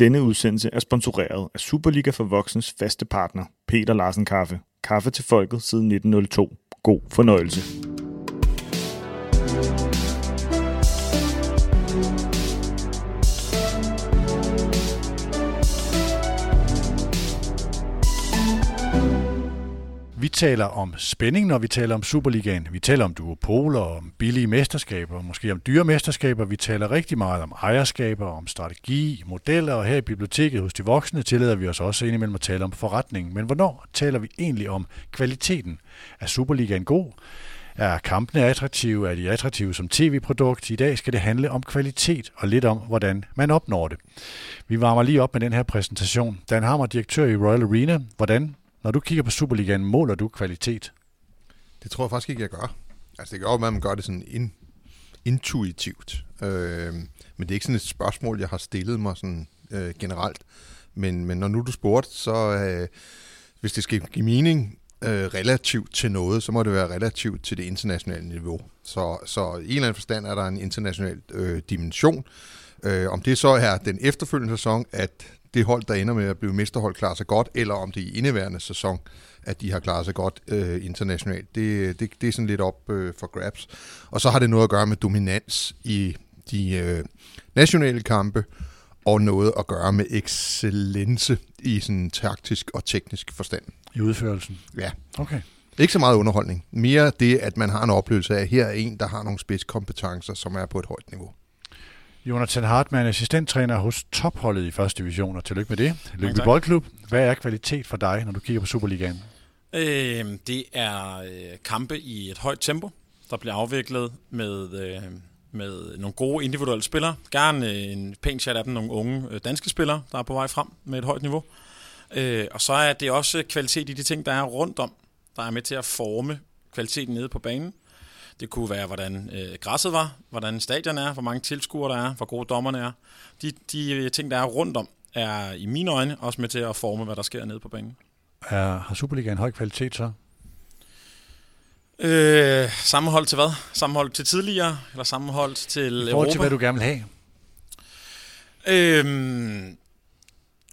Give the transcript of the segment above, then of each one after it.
Denne udsendelse er sponsoreret af Superliga for Voksens faste partner, Peter Larsen Kaffe. Kaffe til folket siden 1902. God fornøjelse. Taler om spænding, når vi taler om Superligaen. Vi taler om duopoler, om billige mesterskaber, måske om dyre mesterskaber. Vi taler rigtig meget om ejerskaber, om strategi, modeller, og her i biblioteket hos de voksne tillader vi os også indimellem at tale om forretning. Men hvornår taler vi egentlig om kvaliteten? Er Superligaen god? Er kampene attraktive? Er de attraktive som tv-produkt? I dag skal det handle om kvalitet og lidt om, hvordan man opnår det. Vi varmer lige op med den her præsentation. Dan Hammer, direktør i Royal Arena. Hvordan når du kigger på Superligaen, måler du kvalitet? Det tror jeg faktisk ikke, jeg gør. Altså det gør jo, at man gør det sådan in, intuitivt. Øh, men det er ikke sådan et spørgsmål, jeg har stillet mig sådan øh, generelt. Men, men når nu du spurgte, så øh, hvis det skal give mening øh, relativt til noget, så må det være relativt til det internationale niveau. Så, så i en eller anden forstand er der en international øh, dimension. Øh, om det så er den efterfølgende sæson, at det hold, der ender med at blive mesterhold, klarer sig godt, eller om det i indeværende sæson, at de har klaret sig godt øh, internationalt. Det, det, det er sådan lidt op øh, for grabs. Og så har det noget at gøre med dominans i de øh, nationale kampe, og noget at gøre med excellence i sådan taktisk og teknisk forstand. I udførelsen? Ja. Okay. Ikke så meget underholdning. Mere det, at man har en oplevelse af, at her er en, der har nogle spidskompetencer, som er på et højt niveau. Jonathan Hartmann, assistenttræner hos topholdet i første division, og tillykke med det. Lykke Boldklub. Hvad er kvalitet for dig, når du kigger på Superligaen? Øh, det er øh, kampe i et højt tempo, der bliver afviklet med, øh, med nogle gode individuelle spillere. Gerne øh, en pæn chat af dem, nogle unge øh, danske spillere, der er på vej frem med et højt niveau. Øh, og så er det også kvalitet i de ting, der er rundt om, der er med til at forme kvaliteten nede på banen. Det kunne være, hvordan øh, græsset var, hvordan stadion er, hvor mange tilskuere der er, hvor gode dommerne er. De, de ting, der er rundt om, er i mine øjne også med til at forme, hvad der sker nede på banen. Er, har Superligaen høj kvalitet så? Øh, sammenhold til hvad? Sammenhold til tidligere, eller sammenhold til Europa? I forhold til, hvad du gerne vil have? Øhm,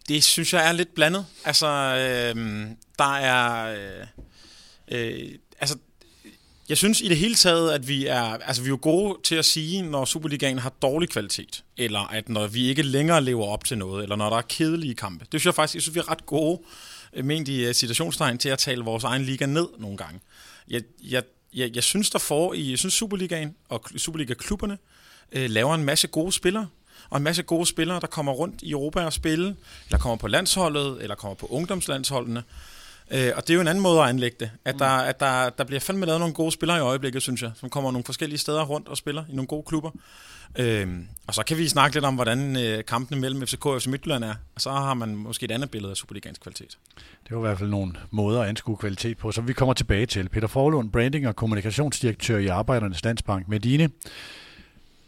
det synes jeg er lidt blandet. Altså, øhm, der er... Øh, øh, altså, jeg synes i det hele taget, at vi er, altså vi er gode til at sige, når Superligaen har dårlig kvalitet, eller at når vi ikke længere lever op til noget, eller når der er kedelige kampe. Det synes jeg faktisk, jeg synes, vi er ret gode, øh, ment i øh, situationstegn, til at tale vores egen liga ned nogle gange. Jeg, jeg, jeg, jeg synes, der får i, jeg synes Superligaen og Superliga-klubberne øh, laver en masse gode spillere, og en masse gode spillere, der kommer rundt i Europa og spille, eller kommer på landsholdet, eller kommer på ungdomslandsholdene, Øh, og det er jo en anden måde at anlægge det. At, mm. der, at der, der bliver fandme lavet nogle gode spillere i øjeblikket, synes jeg, som kommer nogle forskellige steder rundt og spiller i nogle gode klubber. Øh, og så kan vi snakke lidt om, hvordan øh, kampene mellem FCK og FC Midtjylland er. Og så har man måske et andet billede af Superligans kvalitet. Det var i hvert fald nogle måder at anskue kvalitet på, som vi kommer tilbage til. Peter Forlund, branding- og kommunikationsdirektør i Arbejdernes Landsbank. Med dine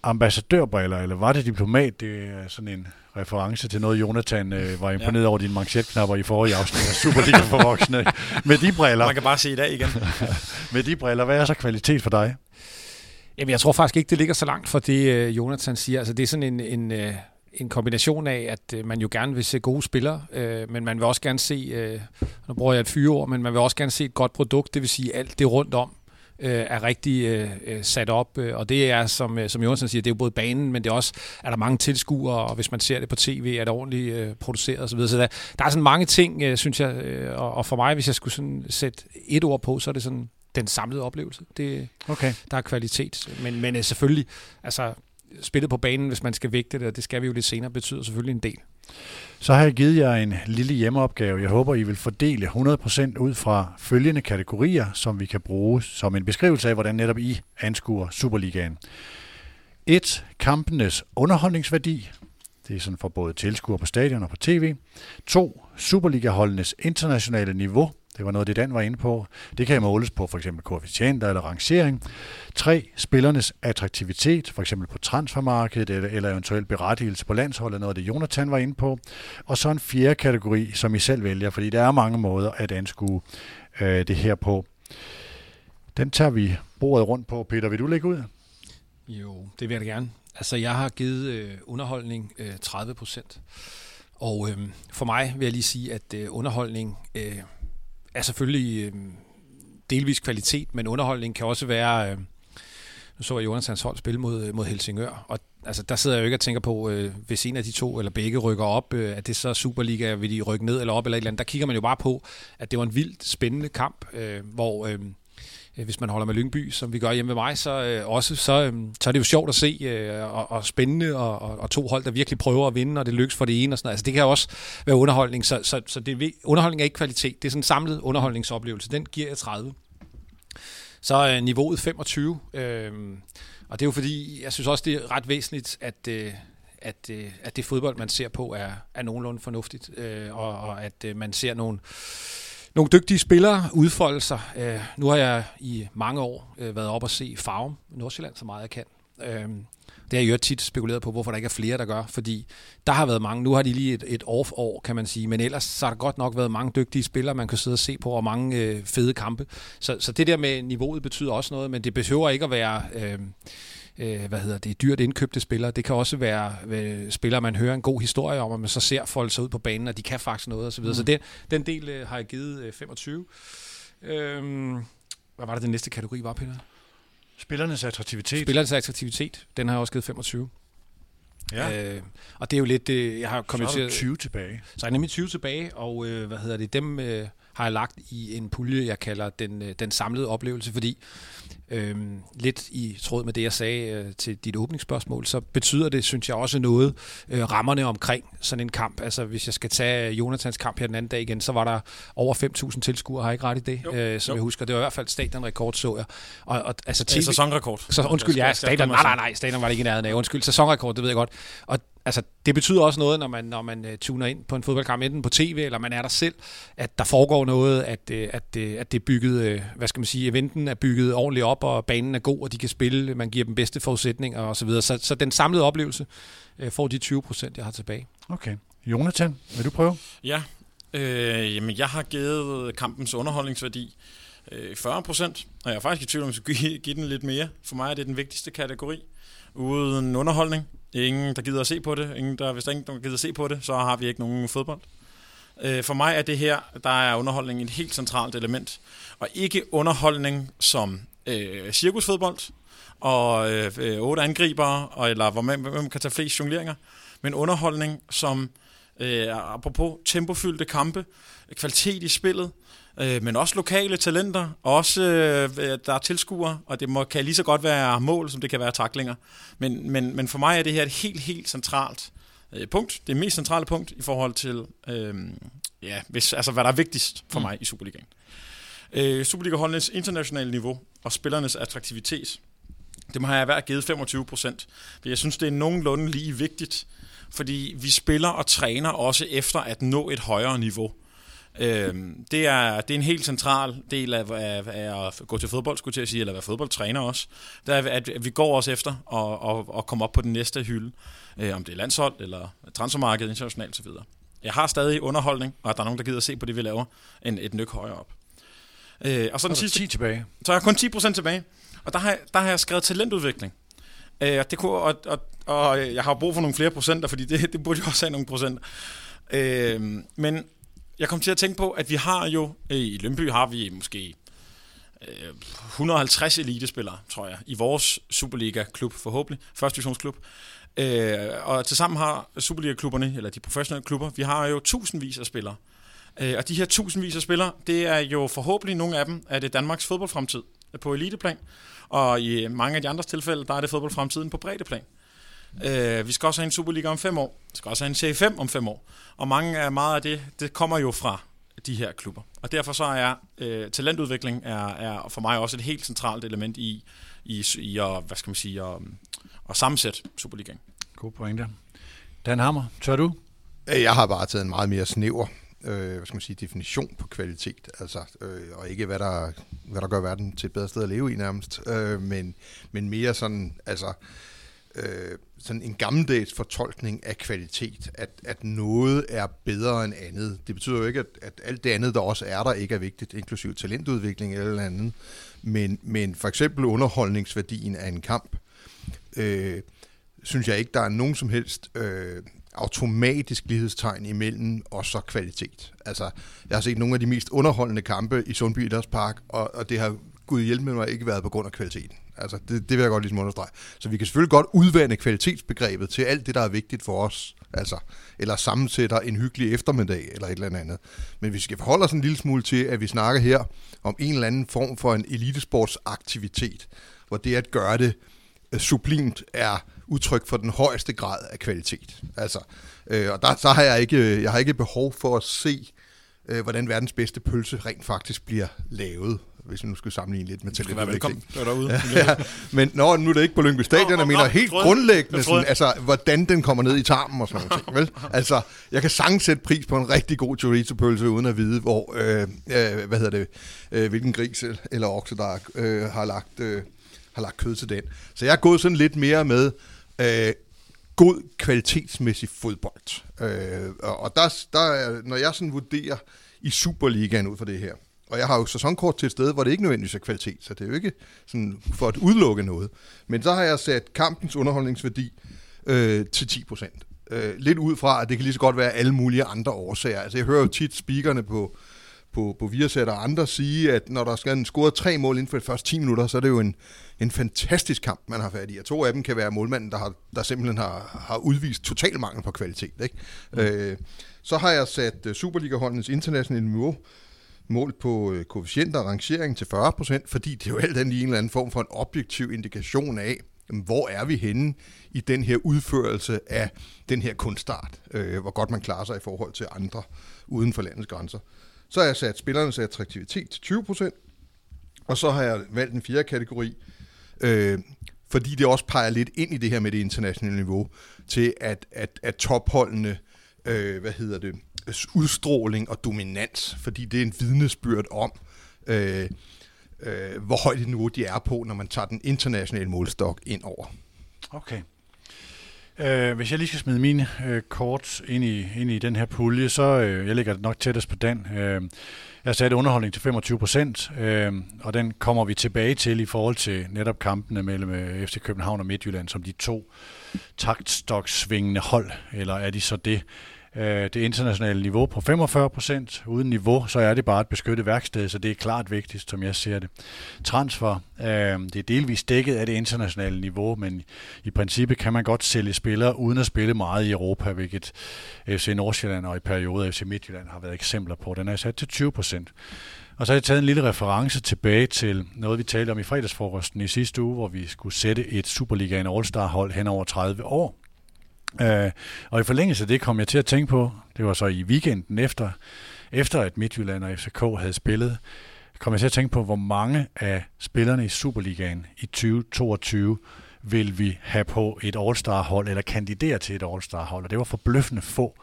ambassadørbriller, eller var det diplomat? Det er sådan en reference til noget, Jonathan øh, var imponeret ja. over dine manchetknapper i forrige afsnit af Superliga for voksne. Med de briller... Man kan bare se i dag igen. med de briller, hvad er så kvalitet for dig? Jamen, jeg tror faktisk ikke, det ligger så langt for det, øh, Jonathan siger. Altså, det er sådan en, en, øh, en kombination af, at øh, man jo gerne vil se gode spillere, men man vil også gerne se, nu bruger jeg et fyreord, men man vil også gerne se et godt produkt, det vil sige alt det rundt om, øh, er rigtig øh, øh, sat op. Øh, og det er, som, øh, som Jørgensen siger, det er jo både banen, men det er også, er der mange tilskuere, og hvis man ser det på tv, er det ordentligt øh, produceret osv. Så der, der er sådan mange ting, øh, synes jeg, øh, og, og for mig, hvis jeg skulle sådan sætte et ord på, så er det sådan den samlede oplevelse. Det, okay. Der er kvalitet. Men, men selvfølgelig, altså spillet på banen, hvis man skal vægte det, og det skal vi jo lidt senere, betyder selvfølgelig en del. Så har jeg givet jer en lille hjemmeopgave. Jeg håber, I vil fordele 100% ud fra følgende kategorier, som vi kan bruge som en beskrivelse af, hvordan netop I anskuer Superligaen. 1. Kampenes underholdningsværdi. Det er sådan for både tilskuere på stadion og på tv. 2. Superliga-holdenes internationale niveau. Det var noget, det Dan var inde på. Det kan måles på for eksempel koefficienter eller rangering. 3. Spillernes attraktivitet, for eksempel på transfermarkedet eller, eller eventuelt berettigelse på landsholdet, noget det Jonathan var inde på. Og så en fjerde kategori, som I selv vælger, fordi der er mange måder at anskue øh, det her på. Den tager vi bordet rundt på. Peter, vil du lægge ud? Jo, det vil jeg gerne. Altså, jeg har givet øh, underholdning øh, 30 procent. Og øh, for mig vil jeg lige sige, at øh, underholdning øh, er selvfølgelig øh, delvis kvalitet, men underholdning kan også være... Øh, nu så jeg Jonathans hold spille mod, mod Helsingør, og altså, der sidder jeg jo ikke og tænker på, øh, hvis en af de to eller begge rykker op, øh, at det så Superliga, vil de rykke ned eller op eller et eller andet. Der kigger man jo bare på, at det var en vildt spændende kamp, øh, hvor øh, Øh, hvis man holder med Lyngby, som vi gør hjemme ved mig, så øh, også så, øh, så er det jo sjovt at se øh, og, og spændende, og, og, og to hold, der virkelig prøver at vinde, og det lykkes for det ene og sådan noget. Altså, det kan også være underholdning, så, så, så det, underholdning er ikke kvalitet, det er sådan en samlet underholdningsoplevelse. Den giver jeg 30. Så er niveauet 25, øh, og det er jo fordi, jeg synes også, det er ret væsentligt, at, øh, at, øh, at det fodbold, man ser på, er, er nogenlunde fornuftigt, øh, og, og at øh, man ser nogle, nogle dygtige spillere udfolde sig. Øh, nu har jeg i mange år øh, været op og se Farm Nordsjælland, så meget jeg kan. Øh, det har jeg jo tit spekuleret på, hvorfor der ikke er flere, der gør, fordi der har været mange. Nu har de lige et, et off-år, kan man sige, men ellers så har der godt nok været mange dygtige spillere, man kan sidde og se på, og mange øh, fede kampe. Så, så det der med niveauet betyder også noget, men det behøver ikke at være... Øh, øh, hvad hedder det, dyrt indkøbte spillere. Det kan også være øh, spillere, man hører en god historie om, og man så ser folde sig ud på banen, og de kan faktisk noget osv. Så, videre. Mm. så det, den del øh, har jeg givet øh, 25. Øhm, hvad var det, den næste kategori var, Peter? Spillernes attraktivitet. Spillernes attraktivitet, den har jeg også givet 25. Ja. Øh, og det er jo lidt, øh, jeg har kommet til... 20 tilbage. Så er nemlig 20 tilbage, og øh, hvad hedder det, dem øh, har jeg lagt i en pulje, jeg kalder den, øh, den samlede oplevelse, fordi Øhm, lidt i tråd med det, jeg sagde øh, til dit åbningsspørgsmål, så betyder det, synes jeg, også noget øh, rammerne omkring sådan en kamp. Altså, hvis jeg skal tage Jonathans kamp her den anden dag igen, så var der over 5.000 tilskuere, har jeg ikke ret i det, jo, øh, som jo. jeg husker. Det var i hvert fald stadionrekord, så jeg. Og, og, altså, TV, ja, sæsonrekord. Så, undskyld, ja, stadion, nej, nej, nej, stadion var det ikke i nærheden af. Undskyld, sæsonrekord, det ved jeg godt. Og altså, det betyder også noget, når man, når man uh, tuner ind på en fodboldkamp, enten på tv, eller man er der selv, at der foregår noget, at, uh, at, uh, at det er bygget, uh, hvad skal man sige, eventen er bygget ordentligt op, og banen er god, og de kan spille, man giver dem bedste forudsætninger osv. Så, videre. så, så den samlede oplevelse uh, får de 20 procent, jeg har tilbage. Okay. Jonathan, vil du prøve? Ja, øh, jamen jeg har givet kampens underholdningsværdi 40 procent, og jeg er faktisk i tvivl om, at jeg skal give den lidt mere. For mig er det den vigtigste kategori. Uden underholdning, ingen, der gider at se på det. Ingen, der, hvis der ingen, der gider at se på det, så har vi ikke nogen fodbold. Øh, for mig er det her, der er underholdning et helt centralt element. Og ikke underholdning som øh, cirkusfodbold, og øh, otte angribere, og, eller hvor man, man kan tage flest jongleringer, men underholdning som, øh, apropos tempofyldte kampe, kvalitet i spillet, øh, men også lokale talenter, også øh, der er tilskuere, og det må, kan lige så godt være mål, som det kan være taklinger. Men, men, men for mig er det her et helt, helt centralt øh, punkt. Det mest centrale punkt i forhold til, øh, ja, hvis, altså, hvad der er vigtigst for mm. mig i Superligaen. Øh, Superliga-holdenes internationale niveau og spillernes attraktivitet, det har jeg hver givet 25 procent. Jeg synes, det er nogenlunde lige vigtigt, fordi vi spiller og træner også efter at nå et højere niveau. Øh, det, er, det er en helt central del af, af, af at gå til fodbold, skulle jeg sige, eller være fodboldtræner også. Det er, at vi går også efter at, at, at komme op på den næste hylde, øh, om det er landshold eller transfermarkedet internationalt osv. Jeg har stadig underholdning, og at der er nogen, der gider se på det, vi laver, en, et nyk højere op. Øh, og så den sidste, 10 tilbage. Så er jeg kun 10% tilbage. Og der har, jeg, der har jeg skrevet talentudvikling. Øh, det kunne, og, og, og jeg har brug for nogle flere procenter, fordi det, det burde jo også have nogle procenter. Øh, men jeg kom til at tænke på, at vi har jo, øh, i Lønby har vi måske øh, 150 elitespillere, tror jeg, i vores Superliga-klub, forhåbentlig, første divisionsklub. Øh, og tilsammen har Superliga-klubberne, eller de professionelle klubber, vi har jo tusindvis af spillere. Øh, og de her tusindvis af spillere, det er jo forhåbentlig nogle af dem, er det Danmarks fodboldfremtid på eliteplan. Og i mange af de andre tilfælde, der er det fodboldfremtiden på breddeplan. Øh, vi skal også have en Superliga om fem år. Vi skal også have en Serie 5 om fem år. Og mange af meget af det, det kommer jo fra de her klubber. Og derfor så er øh, talentudvikling er, er for mig også et helt centralt element i, i, i at, hvad skal man sige, at, at sammensætte Superligaen. God pointe. Dan Hammer, tør du? Jeg har bare taget en meget mere snæver øh, hvad skal man sige, definition på kvalitet, altså, øh, og ikke hvad der, hvad der gør verden til et bedre sted at leve i nærmest, øh, men, men mere sådan, altså, øh, sådan en gammeldags fortolkning af kvalitet, at, at noget er bedre end andet. Det betyder jo ikke, at, at alt det andet, der også er der, ikke er vigtigt, inklusiv talentudvikling eller andet. Men, men for eksempel underholdningsværdien af en kamp, øh, synes jeg ikke, der er nogen som helst øh, automatisk lighedstegn imellem og så kvalitet. Altså, jeg har set nogle af de mest underholdende kampe i Sundby Idrætspark, og, og det har Gud hjælp med mig ikke været på grund af kvaliteten. Altså, det, det vil jeg godt ligesom understrege. Så vi kan selvfølgelig godt udvande kvalitetsbegrebet til alt det, der er vigtigt for os. Altså, eller sammensætter en hyggelig eftermiddag, eller et eller andet. Men vi skal forholde os en lille smule til, at vi snakker her om en eller anden form for en elitesportsaktivitet, hvor det at gøre det øh, sublimt er udtryk for den højeste grad af kvalitet. Altså, øh, og der, så har jeg ikke, øh, jeg har ikke behov for at se, øh, hvordan verdens bedste pølse rent faktisk bliver lavet hvis vi nu skal sammenligne lidt med til være velkommen derude. Ja, ja. Men nå, nu er det ikke på Lyngby Stadion, jeg mener helt grundlæggende, sådan, altså, hvordan den kommer ned i tarmen og sådan noget ting. Vel? Altså, jeg kan sagtens sætte pris på en rigtig god chorizo-pølse, uden at vide, hvor, øh, øh, hvad hedder det, øh, hvilken gris eller okse, der øh, har, lagt, øh, har lagt kød til den. Så jeg er gået sådan lidt mere med, øh, god kvalitetsmæssig fodbold. Øh, og der, der, når jeg sådan vurderer i Superligaen ud fra det her, og jeg har jo sæsonkort til et sted, hvor det ikke nødvendigvis er kvalitet, så det er jo ikke sådan for at udelukke noget. Men så har jeg sat kampens underholdningsværdi øh, til 10 procent. Øh, lidt ud fra, at det kan lige så godt være alle mulige andre årsager. Altså jeg hører jo tit speakerne på, på, på Viasat og andre sige, at når der skal score tre mål inden for de første 10 minutter, så er det jo en, en fantastisk kamp, man har fat i. Og to af dem kan være målmanden, der, har, der simpelthen har, har udvist total mangel på kvalitet. Ikke? Mm. Øh, så har jeg sat øh, Superliga-holdenes internationale niveau målt på øh, koefficienter og rangering til 40%, fordi det er jo alt andet i en eller anden form for en objektiv indikation af, hvor er vi henne i den her udførelse af den her kunstart, øh, hvor godt man klarer sig i forhold til andre uden for landets grænser. Så har jeg sat spillernes attraktivitet til 20%, og så har jeg valgt en fjerde kategori, øh, fordi det også peger lidt ind i det her med det internationale niveau, til at, at, at topholdene, øh, hvad hedder det, udstråling og dominans, fordi det er en vidnesbyrd om, øh, øh, hvor højt et niveau de er på, når man tager den internationale målstok ind over. Okay. Uh, hvis jeg lige skal smide mine øh, kort ind i, ind i den her pulje, så uh, jeg ligger nok tættest på den. Uh, jeg satte underholdning til 25 procent, øh, og den kommer vi tilbage til i forhold til netop kampene mellem øh, FC København og Midtjylland, som de to taktstoksvingende hold, eller er de så det? Øh, det internationale niveau på 45 procent. Uden niveau, så er det bare et beskyttet værksted, så det er klart vigtigst, som jeg ser det. Transfer, øh, det er delvis dækket af det internationale niveau, men i princippet kan man godt sælge spillere uden at spille meget i Europa, hvilket FC Nordsjælland og i perioder FC Midtjylland har været eksempler på. Den er sat til 20 procent. Og så har jeg taget en lille reference tilbage til noget, vi talte om i fredagsfrokosten i sidste uge, hvor vi skulle sætte et Superligaen All-Star-hold hen over 30 år. Øh, og i forlængelse af det kom jeg til at tænke på, det var så i weekenden efter, efter at Midtjylland og FCK havde spillet, kom jeg til at tænke på, hvor mange af spillerne i Superligaen i 2022 vil vi have på et All-Star-hold, eller kandidere til et All-Star-hold, og det var forbløffende få.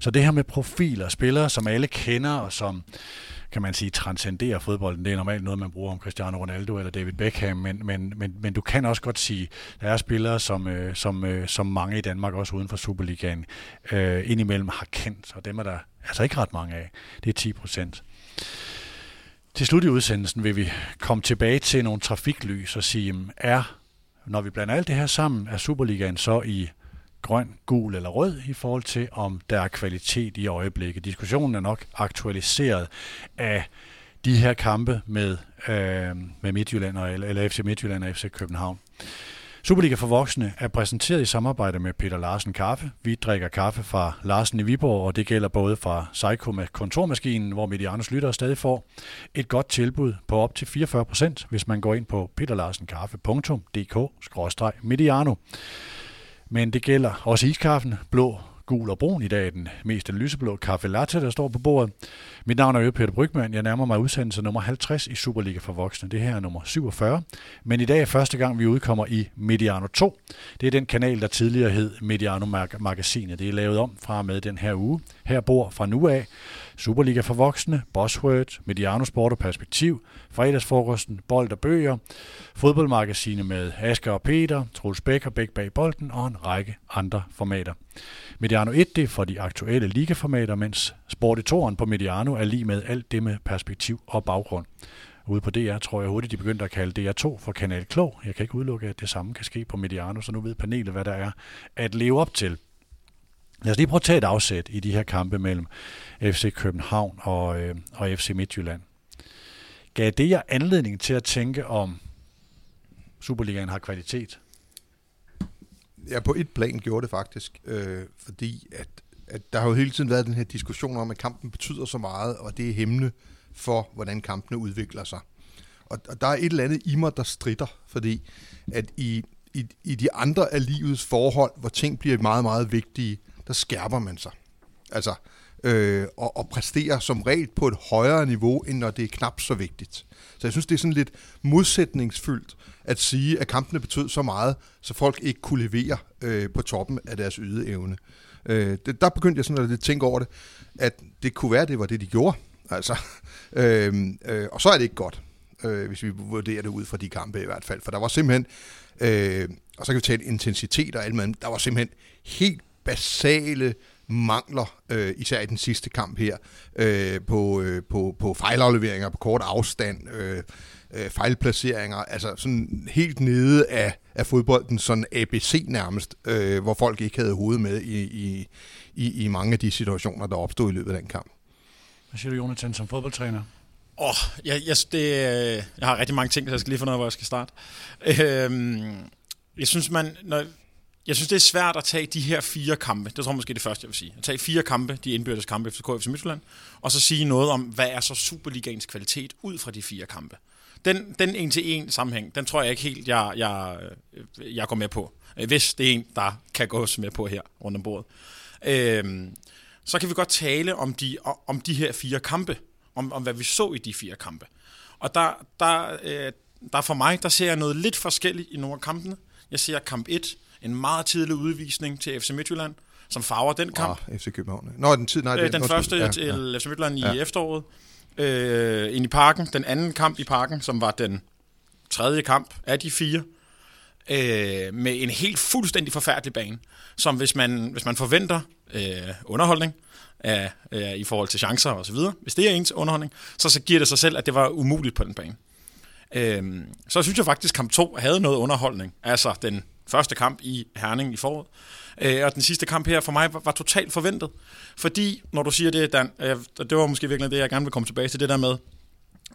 Så det her med profiler, spillere, som alle kender, og som kan man sige, transcenderer fodbolden. Det er normalt noget, man bruger om Cristiano Ronaldo eller David Beckham, men, men, men, men du kan også godt sige, der er spillere, som, øh, som, øh, som mange i Danmark, også uden for Superligaen, øh, indimellem har kendt, og dem er der altså ikke ret mange af. Det er 10 procent. Til slut i udsendelsen vil vi komme tilbage til nogle trafiklys og sige, er, når vi blander alt det her sammen, er Superligaen så i grøn, gul eller rød i forhold til, om der er kvalitet i øjeblikket. Diskussionen er nok aktualiseret af de her kampe med, øh, med Midtjylland og, eller FC Midtjylland og FC København. Superliga for Voksne er præsenteret i samarbejde med Peter Larsen Kaffe. Vi drikker kaffe fra Larsen i Viborg, og det gælder både fra Seiko med kontormaskinen, hvor Medianos lyttere stadig får et godt tilbud på op til 44 procent, hvis man går ind på peterlarsenkaffe.dk-mediano. Men det gælder også iskaffen, blå, gul og brun. I dag den mest lyseblå kaffe latte, der står på bordet. Mit navn er jo Peter Brygman. Jeg nærmer mig udsendelse nummer 50 i Superliga for Voksne. Det her er nummer 47. Men i dag er første gang, vi udkommer i Mediano 2. Det er den kanal, der tidligere hed Mediano Magasinet. Det er lavet om fra med den her uge. Her bor fra nu af Superliga for Voksne, Bosworth, Mediano Sport og Perspektiv, Fredagsfrokosten, Bold og Bøger, Fodboldmagasinet med Asger og Peter, Troels Bæk og Bæk bag bolden og en række andre formater. Mediano 1 det er for de aktuelle ligaformater, mens Sport i Toren på Mediano er lige med alt det med perspektiv og baggrund. Ude på DR tror jeg hurtigt, de begyndte at kalde DR2 for Kanal Klog. Jeg kan ikke udelukke, at det samme kan ske på Mediano, så nu ved panelet, hvad der er at leve op til. Lad os lige prøve at tage et afsæt i de her kampe mellem FC København og, øh, og FC Midtjylland. Gav det jer anledning til at tænke om Superligaen har kvalitet? Ja, på et plan gjorde det faktisk, øh, fordi at, at der har jo hele tiden været den her diskussion om, at kampen betyder så meget, og det er hemmende for, hvordan kampene udvikler sig. Og, og der er et eller andet i mig, der stritter, fordi at i, i, i de andre af livets forhold, hvor ting bliver meget, meget vigtige, der skærper man sig. Altså, øh, og, og præsterer som regel på et højere niveau, end når det er knap så vigtigt. Så jeg synes, det er sådan lidt modsætningsfyldt at sige, at kampene betød så meget, så folk ikke kunne levere øh, på toppen af deres ydeevne. Øh, det, der begyndte jeg sådan at tænke over det, at det kunne være, at det var det, de gjorde. Altså, øh, øh, og så er det ikke godt, øh, hvis vi vurderer det ud fra de kampe i hvert fald. For der var simpelthen, øh, og så kan vi tale intensitet og alt muligt, der var simpelthen helt basale mangler, øh, især i den sidste kamp her, øh, på, øh, på, på fejlafleveringer på kort afstand, øh, øh, fejlplaceringer, altså sådan helt nede af, af fodbolden, sådan ABC nærmest, øh, hvor folk ikke havde hovedet med i, i, i, i mange af de situationer, der opstod i løbet af den kamp. Hvad siger du, Jonathan, som fodboldtræner? Åh, oh, jeg, jeg, det, øh, jeg har rigtig mange ting, så jeg skal lige finde ud af, hvor jeg skal starte. Øh, jeg synes, man, når, jeg synes, det er svært at tage de her fire kampe. Det tror jeg måske det første, jeg vil sige. At tage fire kampe, de indbyrdes kampe FCK og FC Midtjylland, og så sige noget om, hvad er så Superligaens kvalitet ud fra de fire kampe. Den, den en-til-en sammenhæng, den tror jeg ikke helt, jeg, jeg, øh, jeg går med på. Øh, hvis det er en, der kan gås med på her rundt om bordet. Øhm, så kan vi godt tale om de, om de her fire kampe. Om, om hvad vi så i de fire kampe. Og der, der, øh, der for mig, der ser jeg noget lidt forskelligt i nogle af kampene. Jeg ser kamp 1, en meget tidlig udvisning til FC Midtjylland, som farver den kamp. Ah, FC København. Nå, den tid, nej, øh, den første ja, til ja. FC Midtjylland i ja. efteråret. Øh, ind i parken. Den anden kamp i parken, som var den tredje kamp af de fire. Øh, med en helt fuldstændig forfærdelig bane, som hvis man, hvis man forventer øh, underholdning, af, øh, i forhold til chancer og så videre, hvis det er ens underholdning, så, så giver det sig selv, at det var umuligt på den bane. Øh, så synes jeg faktisk, at kamp 2 havde noget underholdning. Altså den første kamp i Herning i foråret. Øh, og den sidste kamp her for mig var, var totalt forventet. Fordi, når du siger det, Dan, øh, det var måske virkelig det, jeg gerne vil komme tilbage til, det der med,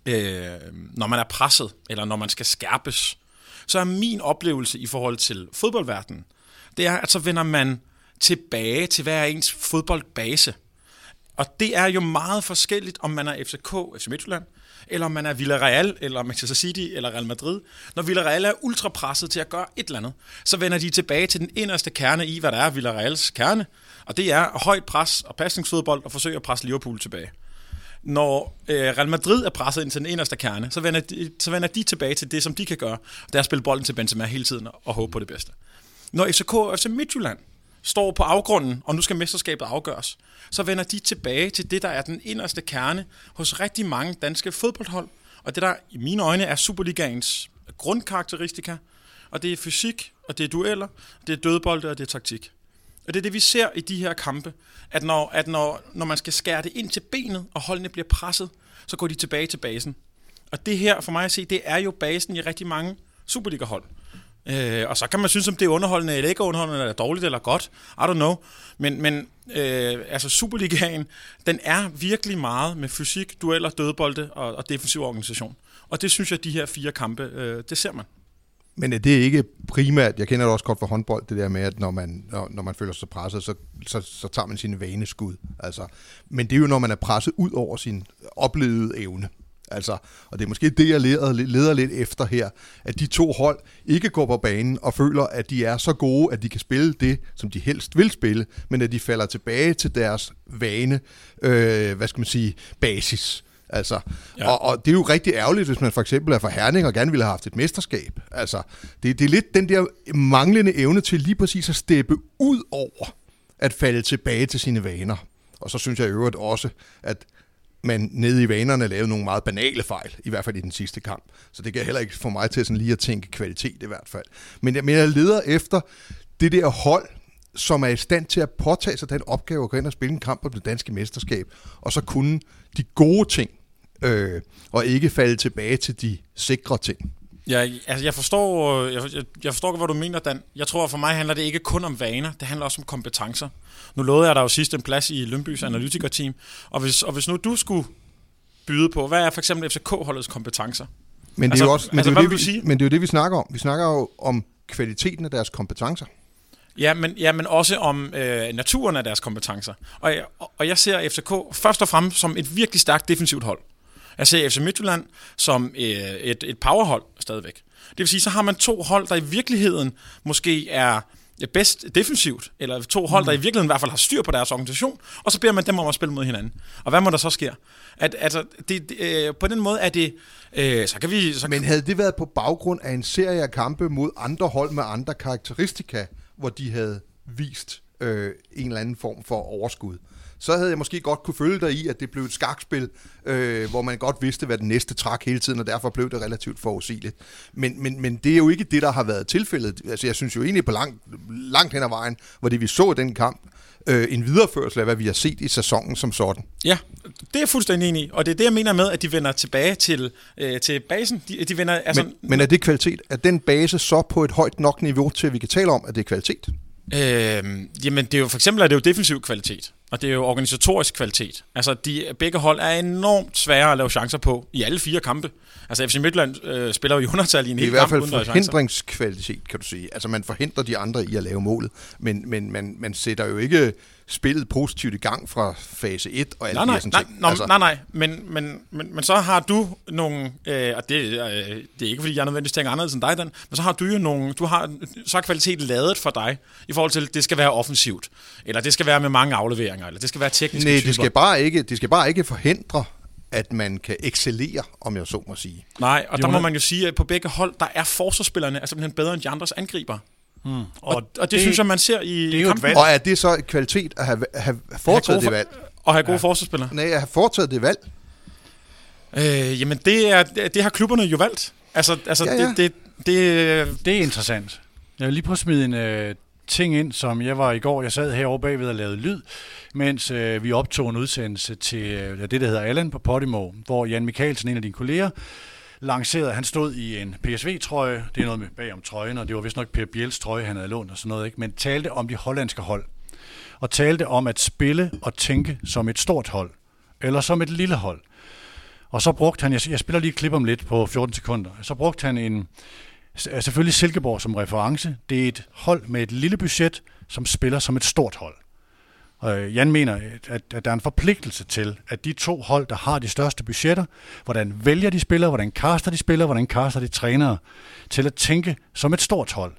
øh, når man er presset, eller når man skal skærpes, så er min oplevelse i forhold til fodboldverdenen, det er, at så vender man tilbage til, hver ens fodboldbase. Og det er jo meget forskelligt, om man er FCK, FC Midtjylland, eller om man er Villarreal, eller Manchester City, eller Real Madrid. Når Villarreal er ultrapresset til at gøre et eller andet, så vender de tilbage til den inderste kerne i, hvad der er Villarreals kerne, og det er højt pres og pasningsfodbold og forsøge at presse Liverpool tilbage. Når øh, Real Madrid er presset ind til den inderste kerne, så vender, de, så vender de tilbage til det, som de kan gøre. Det er at spille bolden til Benzema hele tiden og håbe på det bedste. Når FCK og FC Midtjylland står på afgrunden, og nu skal mesterskabet afgøres, så vender de tilbage til det, der er den inderste kerne hos rigtig mange danske fodboldhold, og det der i mine øjne er Superligaens grundkarakteristika, og det er fysik, og det er dueller, det er dødbolde, og det er taktik. Og det er det, vi ser i de her kampe, at når, at når, når man skal skære det ind til benet, og holdene bliver presset, så går de tilbage til basen. Og det her, for mig at se, det er jo basen i rigtig mange Superliga-hold. Øh, og så kan man synes, om det er underholdende eller ikke underholdende, eller dårligt eller godt. I don't know. Men, men øh, altså Superligaen, den er virkelig meget med fysik, dueller, dødbolde og, og defensiv organisation. Og det synes jeg, de her fire kampe, øh, det ser man. Men øh, er det ikke primært, jeg kender det også godt fra håndbold, det der med, at når man, når, når man føler sig presset, så, så, så tager man sine vaneskud. Altså, men det er jo, når man er presset ud over sin oplevede evne. Altså, og det er måske det, jeg leder, leder lidt efter her, at de to hold ikke går på banen og føler, at de er så gode, at de kan spille det, som de helst vil spille, men at de falder tilbage til deres vane, øh, hvad skal man sige, basis. Altså, ja. og, og det er jo rigtig ærgerligt, hvis man for eksempel er for Herning og gerne ville have haft et mesterskab. Altså, det, det er lidt den der manglende evne til lige præcis at steppe ud over at falde tilbage til sine vaner. Og så synes jeg i øvrigt også, at man nede i vanerne lavede nogle meget banale fejl, i hvert fald i den sidste kamp. Så det kan heller ikke få mig til sådan lige at tænke kvalitet i hvert fald. Men jeg, men jeg leder efter det der hold, som er i stand til at påtage sig den opgave at gå ind og spille en kamp på det danske mesterskab, og så kunne de gode ting, øh, og ikke falde tilbage til de sikre ting. Ja, altså jeg forstår, jeg, jeg, jeg forstår hvad du mener, Dan. Jeg tror, for mig handler det ikke kun om vaner, det handler også om kompetencer. Nu lovede jeg dig jo sidst en plads i Lønbys analytikerteam, og hvis, og hvis nu du skulle byde på, hvad er for eksempel FCK-holdets kompetencer? Men det, Altså- er jo også, men, altså, det er jo det, vi, sige? men det er jo det, vi snakker om. Vi snakker jo om kvaliteten af deres kompetencer. Ja, men, ja, men også om øh, naturen af deres kompetencer. Og, jeg- og jeg ser FCK først og fremmest som et virkelig stærkt defensivt hold. Jeg ser FC Midtjylland som øh, et, et powerhold stadigvæk. Det vil sige, så har man to hold, der i virkeligheden måske er bedst defensivt, eller to hold, der i virkeligheden i hvert fald har styr på deres organisation, og så beder man dem om at spille mod hinanden. Og hvad må der så ske? At, altså, det, det, øh, på den måde er det, øh, så kan vi... Så Men havde det været på baggrund af en serie af kampe mod andre hold med andre karakteristika, hvor de havde vist øh, en eller anden form for overskud, så havde jeg måske godt kunne følge dig i, at det blev et skakspil, øh, hvor man godt vidste, hvad den næste trak hele tiden, og derfor blev det relativt forudsigeligt. Men, men, men det er jo ikke det, der har været tilfældet. Altså, jeg synes jo egentlig på langt, langt hen ad vejen, hvor det vi så i den kamp, øh, en videreførsel af, hvad vi har set i sæsonen som sådan. Ja, det er jeg fuldstændig enig i. Og det er det, jeg mener med, at de vender tilbage til, øh, til basen. De, de vender, altså, Men, men er det kvalitet? Er den base så på et højt nok niveau til, at vi kan tale om, at det er kvalitet? Øh, jamen, det er jo, for eksempel er det jo defensiv kvalitet, og det er jo organisatorisk kvalitet. Altså, de, begge hold er enormt svære at lave chancer på i alle fire kampe. Altså, FC Midtjylland øh, spiller jo i undertal i en Det er i hel hvert kamp fald uden at lave chancer. forhindringskvalitet, kan du sige. Altså man forhindrer de andre i at lave målet, men, men man, man sætter jo ikke spillet positivt i gang fra fase 1 og alle Nej, de nej, her sådan nej, ting. nej, altså. nej, nej, men, men, men, men så har du nogle, øh, og det, øh, det er ikke fordi jeg nødvendigvis tænker anderledes end dig, Dan, men så har du jo nogle, du har, så er kvalitet lavet for dig, i forhold til, at det skal være offensivt, eller det skal være med mange afleveringer, eller det skal være tekniske Nej, typer. det skal, bare ikke, det skal bare ikke forhindre, at man kan excellere, om jeg så må sige. Nej, og der Jonas- må man jo sige, at på begge hold, der er forsvarsspillerne er simpelthen bedre end de andres angriber. Mm. Og, og det, det synes jeg, man ser i det er jo et kampen. valg. Og er det så et kvalitet at have, have foretaget gode det valg? Og have gode ja. forsvarsspillere. Nej, at have foretaget det valg. Øh, jamen, det, er, det, har klubberne jo valgt. Altså, altså Ja, ja. Det, det, det, Det er interessant. Jeg vil lige prøve at smide en øh, ting ind, som jeg var i går. Jeg sad herovre bagved og lavede lyd, mens øh, vi optog en udsendelse til øh, det, der hedder Allen på Podimo, hvor Jan Mikkelsen, en af dine kolleger, lancerede, han stod i en PSV-trøje, det er noget med bag om trøjen, og det var vist nok Per Biels trøje, han havde lånt og sådan noget, ikke? men talte om de hollandske hold, og talte om at spille og tænke som et stort hold, eller som et lille hold. Og så brugte han, jeg, spiller lige et klip om lidt på 14 sekunder, så brugte han en, selvfølgelig Silkeborg som reference. Det er et hold med et lille budget, som spiller som et stort hold. Og øh, Jan mener, at, at der er en forpligtelse til, at de to hold, der har de største budgetter, hvordan vælger de spillere, hvordan kaster de spillere, hvordan kaster de trænere, til at tænke som et stort hold.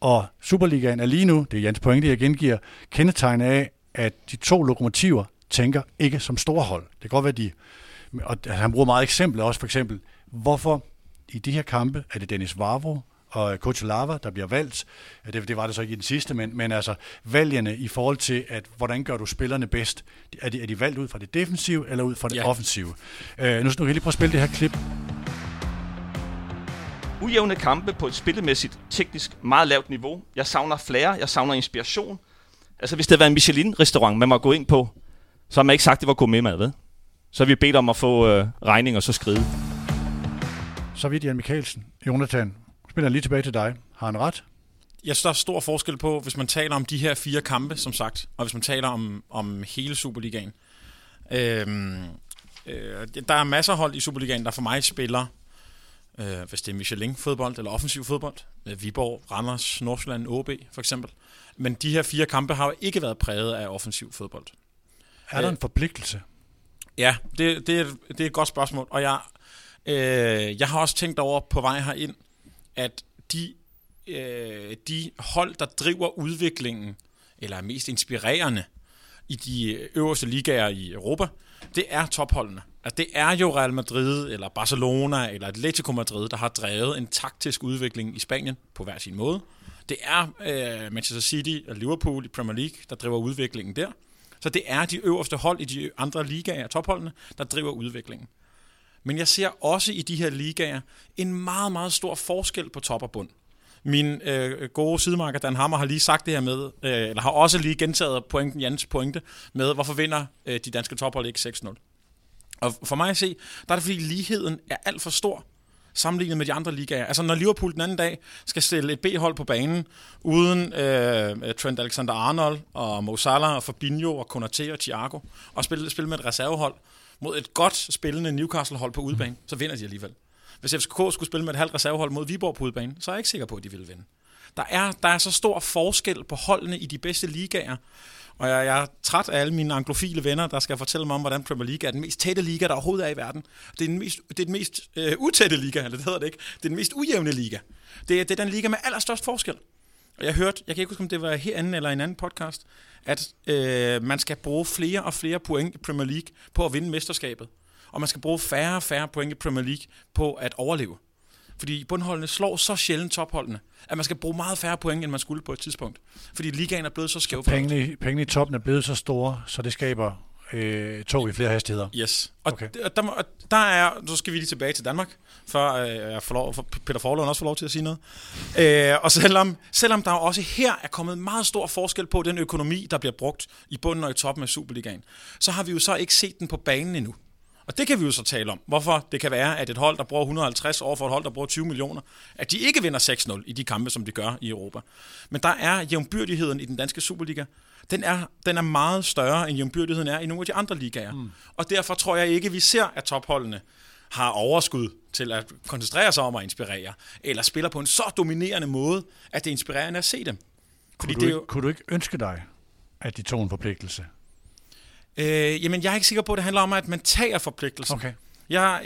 Og Superligaen er lige nu, det er Jans pointe, jeg gengiver, kendetegnet af, at de to lokomotiver tænker ikke som store hold. Det kan godt være, de... Og han bruger meget eksempler også, for eksempel, hvorfor i de her kampe er det Dennis Vavro og Coach Lava, der bliver valgt. Det, det var det så ikke i den sidste, men, men altså valgene i forhold til, at hvordan gør du spillerne bedst? Er de, er de valgt ud fra det defensive eller ud fra det Ja. offensive? Uh, nu, kan jeg lige prøve at spille det her klip. Ujævne kampe på et spillemæssigt, teknisk meget lavt niveau. Jeg savner flere, jeg savner inspiration. Altså hvis det havde været en Michelin-restaurant, man var gået ind på, så har man ikke sagt, det var gourmetmad, ved? Så har vi bedt om at få øh, regning og så skride. Så vidt Jan Mikkelsen. Jonathan, spiller lige tilbage til dig. Har han ret? jeg synes, der er stor forskel på, hvis man taler om de her fire kampe, som sagt, og hvis man taler om, om hele Superligaen. Øhm, øh, der er masser af hold i Superligaen, der for mig spiller, øh, hvis det er Michelin-fodbold eller offensiv fodbold, øh, Viborg, Randers, Nordsjælland, OB for eksempel. Men de her fire kampe har jo ikke været præget af offensiv fodbold. Er der Øh. en forpligtelse? Ja, det, det, er, det er et godt spørgsmål, og jeg, øh, jeg har også tænkt over på vej herind, at de, øh, de hold, der driver udviklingen, eller er mest inspirerende i de øverste ligaer i Europa, det er topholdene. Altså, det er jo Real Madrid, eller Barcelona, eller Atletico Madrid, der har drevet en taktisk udvikling i Spanien på hver sin måde. Det er øh, Manchester City og Liverpool i Premier League, der driver udviklingen der. Så det er de øverste hold i de andre ligaer, topholdene, der driver udviklingen. Men jeg ser også i de her ligaer en meget, meget stor forskel på top og bund. Min øh, gode sidemarker Dan Hammer har lige sagt det her med, øh, eller har også lige gentaget pointen, Jans pointe, med hvorfor vinder øh, de danske tophold ikke 6-0. Og for mig at se, der er det fordi ligheden er alt for stor sammenlignet med de andre ligaer. Altså når Liverpool den anden dag skal stille et B-hold på banen, uden øh, Trent Alexander-Arnold og Mo Salah og Fabinho og Konaté og Thiago, og spille, spille med et reservehold mod et godt spillende Newcastle-hold på udebane, så vinder de alligevel. Hvis FCK skulle spille med et halvt reservehold mod Viborg på udebane, så er jeg ikke sikker på, at de ville vinde. Der er, der er så stor forskel på holdene i de bedste ligaer, og jeg, jeg er træt af alle mine anglofile venner, der skal fortælle mig om, hvordan Premier League er den mest tætte liga, der overhovedet er i verden. Det er den mest, det er den mest øh, utætte liga, eller det hedder det ikke. Det er den mest ujævne liga. Det er, det er den liga med allerstørst forskel. Jeg hørte, jeg kan ikke huske, om det var herinde eller en anden podcast, at øh, man skal bruge flere og flere point i Premier League på at vinde mesterskabet. Og man skal bruge færre og færre point i Premier League på at overleve. Fordi bundholdene slår så sjældent topholdene, at man skal bruge meget færre point, end man skulle på et tidspunkt. Fordi ligaen er blevet så skæv. Pengene, pengene i toppen er blevet så store, så det skaber øh, tog i flere hastigheder. Yes. Og, okay. og der, og der er, så skal vi lige tilbage til Danmark, før øh, jeg får lov, for Peter Forlund også får lov til at sige noget. Øh, og selvom, selvom der også her er kommet meget stor forskel på den økonomi, der bliver brugt i bunden og i toppen af Superligaen, så har vi jo så ikke set den på banen endnu. Og det kan vi jo så tale om. Hvorfor det kan være, at et hold, der bruger 150 over for et hold, der bruger 20 millioner, at de ikke vinder 6-0 i de kampe, som de gør i Europa. Men der er jævnbyrdigheden i den danske Superliga, den er, den er meget større, end jævnbyrdigheden er i nogle af de andre ligaer. Mm. Og derfor tror jeg ikke, at vi ser, at topholdene har overskud til at koncentrere sig om at inspirere, eller spiller på en så dominerende måde, at det er inspirerende at se dem. Fordi kunne, du, det er jo... kunne du ikke ønske dig, at de tog en forpligtelse? Øh, jamen, jeg er ikke sikker på, at det handler om, at man tager forpligtelsen. Okay. Jeg,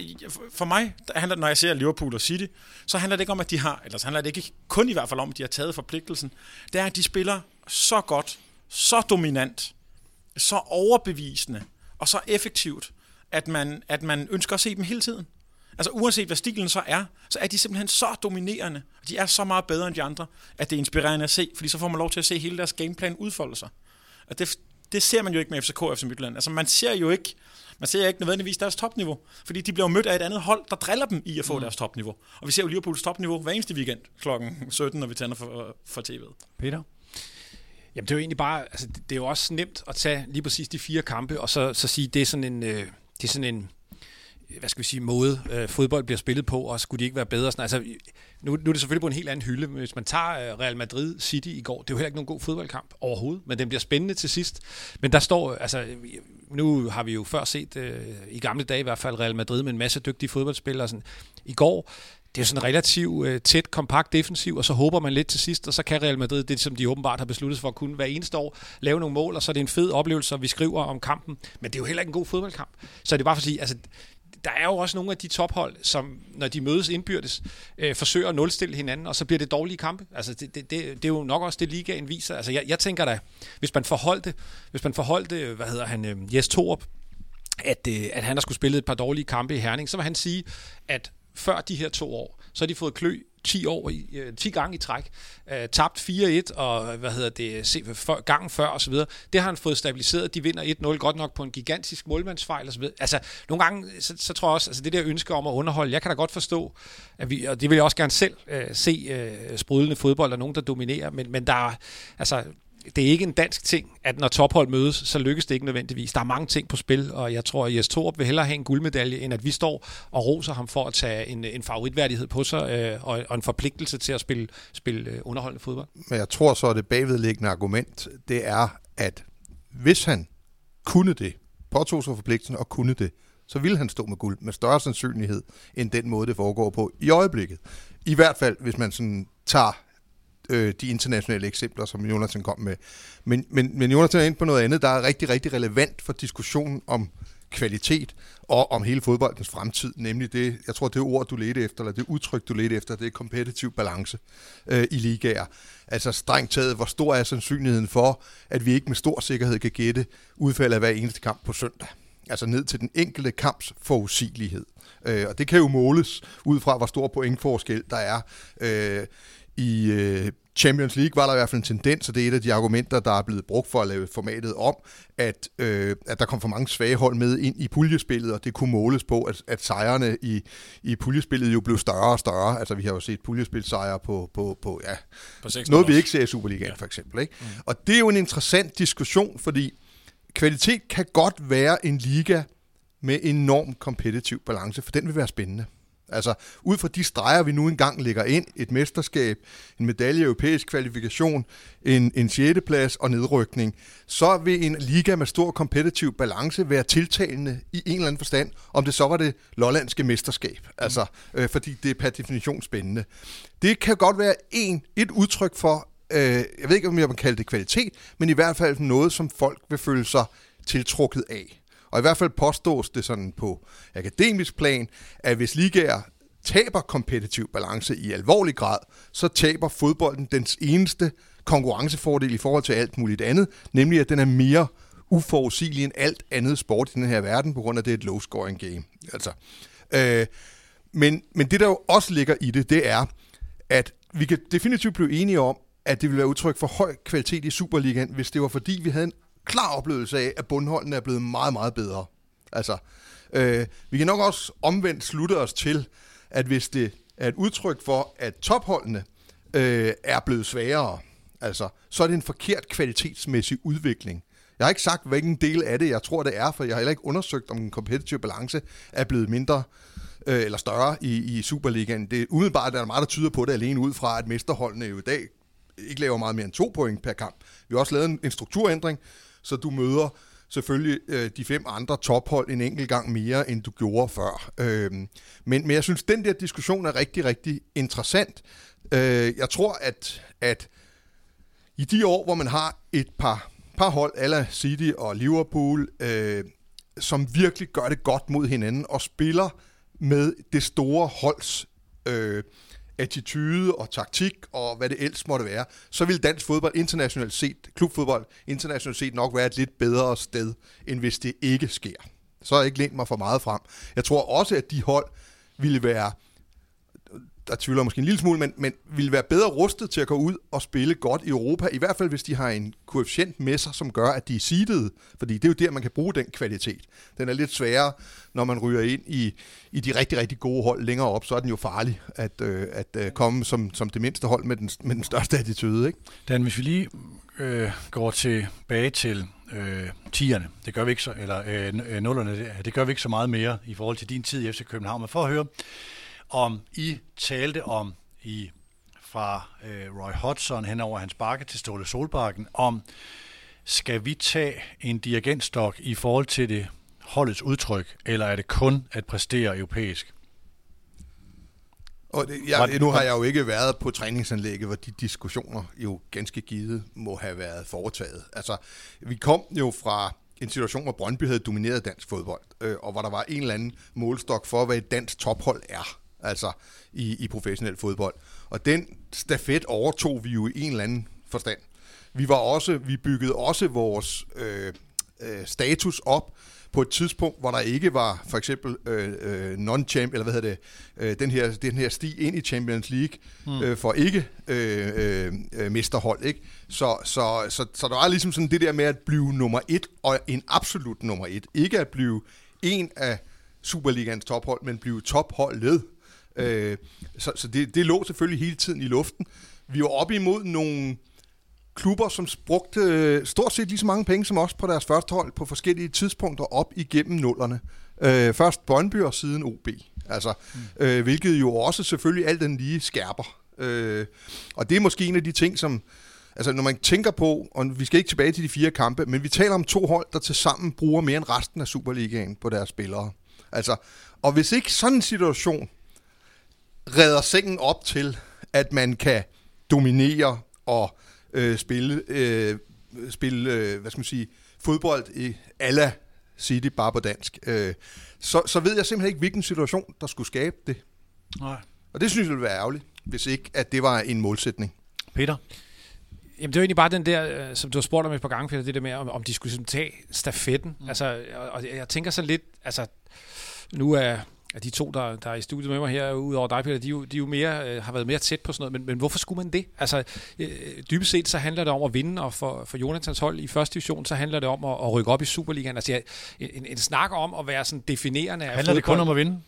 for mig, der handler, når jeg ser Liverpool og City, så handler det ikke om, at de har, eller så handler det ikke kun i hvert fald om, at de har taget forpligtelsen. Det er, at de spiller så godt, så dominant, så overbevisende og så effektivt, at man, at man ønsker at se dem hele tiden. Altså uanset hvad stilen så er, så er de simpelthen så dominerende, og de er så meget bedre end de andre, at det er inspirerende at se, fordi så får man lov til at se hele deres gameplan udfolde sig. Og det, det ser man jo ikke med FCK og FC Midtjylland. Altså man ser jo ikke, man ser ikke nødvendigvis deres topniveau, fordi de bliver mødt af et andet hold, der driller dem i at få mm. deres topniveau. Og vi ser jo Liverpools topniveau hver eneste weekend kl. 17, når vi tænder for, for tv'et. Peter? Jamen det er jo egentlig bare, altså det er jo også nemt at tage lige præcis de fire kampe, og så, så sige, det er sådan en, øh, det er sådan en, hvad skal vi sige, måde øh, fodbold bliver spillet på, og skulle de ikke være bedre? Sådan, altså, nu, nu er det selvfølgelig på en helt anden hylde, men hvis man tager øh, Real Madrid City i går, det er jo heller ikke nogen god fodboldkamp overhovedet, men den bliver spændende til sidst. Men der står, altså, nu har vi jo før set, øh, i gamle dage i hvert fald, Real Madrid med en masse dygtige fodboldspillere. Sådan. I går, det er sådan relativt øh, tæt, kompakt defensiv, og så håber man lidt til sidst, og så kan Real Madrid det, som de åbenbart har besluttet for at kunne hver eneste år, lave nogle mål, og så er det en fed oplevelse, og vi skriver om kampen. Men det er jo heller ikke en god fodboldkamp. Så det er bare for at sige, altså, der er jo også nogle af de tophold, som når de mødes indbyrdes, øh, forsøger at nulstille hinanden, og så bliver det dårlige kampe. Altså det, det, det, det er jo nok også det, ligaen viser. Altså jeg, jeg tænker da, hvis man forholdte, hvis man forholdte, hvad hedder han, øh, Jes Torup, at, øh, at han har skulle spille et par dårlige kampe i Herning, så vil han sige, at før de her to år, så har de fået klø 10 år i, øh, 10 gange i træk. Øh, tabt 4-1 og hvad hedder det, se, for, gangen før og så videre. Det har han fået stabiliseret. De vinder 1-0 godt nok på en gigantisk målmandsfejl og så videre. Altså nogle gange så, så tror jeg også altså det der ønske om at underholde. Jeg kan da godt forstå at vi og det vil jeg også gerne selv øh, se øh, sprudlende fodbold og nogen der dominerer, men men der altså det er ikke en dansk ting, at når tophold mødes, så lykkes det ikke nødvendigvis. Der er mange ting på spil, og jeg tror, at Jes Torup vil hellere have en guldmedalje, end at vi står og roser ham for at tage en, en favoritværdighed på sig, øh, og, og en forpligtelse til at spille, spille øh, underholdende fodbold. Men jeg tror så, at det bagvedliggende argument, det er, at hvis han kunne det, påtog sig forpligtelsen og kunne det, så ville han stå med guld med større sandsynlighed, end den måde, det foregår på i øjeblikket. I hvert fald, hvis man sådan tager øh, de internationale eksempler, som Jonathan kom med. Men, men, men Jonathan er inde på noget andet, der er rigtig, rigtig relevant for diskussionen om kvalitet og om hele fodboldens fremtid, nemlig det, jeg tror det ord, du ledte efter, eller det udtryk, du ledte efter, det er kompetitiv balance øh, i ligaer. Altså strengt taget, hvor stor er sandsynligheden for, at vi ikke med stor sikkerhed kan gætte udfaldet af hver eneste kamp på søndag. Altså ned til den enkelte kamps forudsigelighed. Øh, og det kan jo måles ud fra, hvor stor pointforskel der er. Øh, i øh, Champions League var der i hvert fald en tendens, og det er et af de argumenter, der er blevet brugt for at lave formatet om, at, øh, at der kom for mange svage hold med ind i puljespillet, og det kunne måles på, at, at sejrene i, i puljespillet jo blev større og større. Altså vi har jo set puljespilsejre på, på, på, ja, på noget vi ikke ser i Superligaen ja. for eksempel. Ikke? Mm. Og det er jo en interessant diskussion, fordi kvalitet kan godt være en liga med enorm kompetitiv balance, for den vil være spændende. Altså, ud fra de streger, vi nu engang lægger ind, et mesterskab, en medalje europæisk kvalifikation, en, en 6. plads og nedrykning, så vil en liga med stor kompetitiv balance være tiltalende i en eller anden forstand, om det så var det lollandske mesterskab. Altså, øh, fordi det er per definition spændende. Det kan godt være en, et udtryk for, øh, jeg ved ikke, om jeg kan kalde det kvalitet, men i hvert fald noget, som folk vil føle sig tiltrukket af. Og i hvert fald påstås det sådan på akademisk plan, at hvis ligaer taber kompetitiv balance i alvorlig grad, så taber fodbolden dens eneste konkurrencefordel i forhold til alt muligt andet, nemlig at den er mere uforudsigelig end alt andet sport i den her verden, på grund af, at det er et low-scoring game. Altså, øh, men, men det, der jo også ligger i det, det er, at vi kan definitivt blive enige om, at det ville være udtryk for høj kvalitet i Superligaen, hvis det var fordi, vi havde en klar oplevelse af, at bundholdene er blevet meget, meget bedre. Altså, øh, vi kan nok også omvendt slutte os til, at hvis det er et udtryk for, at topholdene øh, er blevet sværere, altså, så er det en forkert kvalitetsmæssig udvikling. Jeg har ikke sagt, hvilken del af det jeg tror, det er, for jeg har heller ikke undersøgt, om den kompetitive balance er blevet mindre øh, eller større i, i Superligaen. Det er umiddelbart der er meget, der tyder på det alene ud fra, at mesterholdene jo i dag ikke laver meget mere end to point per kamp. Vi har også lavet en, en strukturændring, så du møder selvfølgelig øh, de fem andre tophold en enkelt gang mere, end du gjorde før. Øh, men, men jeg synes, den der diskussion er rigtig, rigtig interessant. Øh, jeg tror, at, at i de år, hvor man har et par, par hold, ala City og Liverpool, øh, som virkelig gør det godt mod hinanden og spiller med det store holds øh, attitude og taktik og hvad det ellers måtte være, så vil dansk fodbold internationalt set, klubfodbold internationalt set nok være et lidt bedre sted, end hvis det ikke sker. Så har jeg ikke lænt mig for meget frem. Jeg tror også, at de hold ville være der tvivler måske en lille smule, men, men ville være bedre rustet til at gå ud og spille godt i Europa, i hvert fald hvis de har en koefficient med sig, som gør, at de er seedet, fordi det er jo der, man kan bruge den kvalitet. Den er lidt sværere, når man ryger ind i, i de rigtig, rigtig gode hold længere op, så er den jo farlig at, øh, at øh, komme som, som det mindste hold med den, med den største attitude. Ikke? Dan, hvis vi lige øh, går tilbage til øh, tierne, det gør vi ikke så, eller øh, øh nullerne, det, det gør vi ikke så meget mere i forhold til din tid i FC København, men for at høre, om I talte om i fra øh, Roy Hodgson hen over hans bakke til Ståle Solbakken, om skal vi tage en dirigentstok i forhold til det holdets udtryk, eller er det kun at præstere europæisk? Og det, jeg, nu har jeg jo ikke været på træningsanlægget, hvor de diskussioner jo ganske givet må have været foretaget. Altså, vi kom jo fra en situation, hvor Brøndby havde domineret dansk fodbold, øh, og hvor der var en eller anden målstok for, hvad et dansk tophold er altså i, i professionel fodbold. Og den stafet overtog vi jo i en eller anden forstand. Vi var også, vi byggede også vores øh, øh, status op på et tidspunkt, hvor der ikke var for eksempel øh, øh, non-champ, eller hvad hedder det, øh, den, her, den her sti ind i Champions League mm. øh, for ikke øh, øh, mesterhold. Ikke? Så, så, så, så der var ligesom sådan det der med at blive nummer et, og en absolut nummer et. Ikke at blive en af Superligans tophold, men blive topholdet. Øh, så så det, det lå selvfølgelig hele tiden i luften. Vi var oppe imod nogle klubber, som brugte øh, stort set lige så mange penge som os på deres første hold på forskellige tidspunkter op igennem nullerne. Øh, først Brøndby og siden OB. Altså, mm. øh, hvilket jo også selvfølgelig alt den lige skærper. Øh, og det er måske en af de ting, som... Altså, når man tænker på, og vi skal ikke tilbage til de fire kampe, men vi taler om to hold, der til sammen bruger mere end resten af Superligaen på deres spillere. Altså, og hvis ikke sådan en situation redder sengen op til, at man kan dominere og øh, spille, øh, spille øh, hvad skal man sige, fodbold i alla City bare på dansk. Øh, så, så ved jeg simpelthen ikke, hvilken situation, der skulle skabe det. Nej. Og det synes jeg ville være ærgerligt, hvis ikke, at det var en målsætning. Peter? Jamen, det er jo egentlig bare den der, øh, som du har spurgt om et par gange, Peter, det der med, om, om de skulle sådan tage stafetten. Mm. Altså, og, og jeg tænker så lidt, altså, nu er at de to, der, der er i studiet med mig her, udover dig, Peter, de, jo, de jo mere, øh, har været mere tæt på sådan noget. Men, men hvorfor skulle man det? Altså, øh, dybest set så handler det om at vinde, og for, for Jonathans hold i første division, så handler det om at, at rykke op i Superligaen. Altså, en, en snak om at være sådan definerende af Handler det kun om at vinde?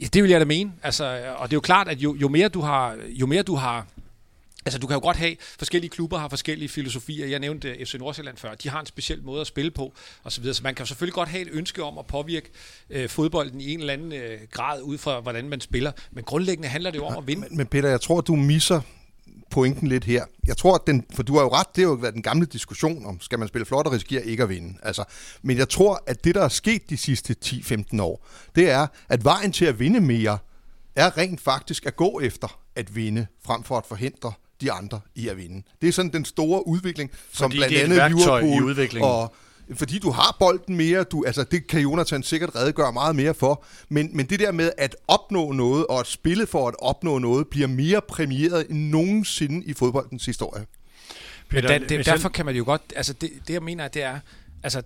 Ja, det vil jeg da mene. Altså, og det er jo klart, at jo, jo mere du har, jo mere du har Altså, du kan jo godt have, forskellige klubber har forskellige filosofier. Jeg nævnte FC Nordsjælland før. De har en speciel måde at spille på, og så videre. Så man kan selvfølgelig godt have et ønske om at påvirke øh, fodbolden i en eller anden øh, grad, ud fra hvordan man spiller. Men grundlæggende handler det jo om at vinde. Men, men Peter, jeg tror, du misser pointen lidt her. Jeg tror, at den, for du har jo ret, det har jo været den gamle diskussion om, skal man spille flot og risikere ikke at vinde. Altså, men jeg tror, at det, der er sket de sidste 10-15 år, det er, at vejen til at vinde mere, er rent faktisk at gå efter at vinde, frem for at forhindre de andre i at vinde. Det er sådan den store udvikling, som Fordi blandt det er et andet Liverpool udviklingen. og fordi du har bolden mere, du, altså det kan Jonathan sikkert redegøre meget mere for, men, men det der med at opnå noget, og at spille for at opnå noget, bliver mere præmieret end nogensinde i fodboldens historie. Men Peter, da, det, hvis derfor kan man jo godt, altså det, det jeg mener, det er, altså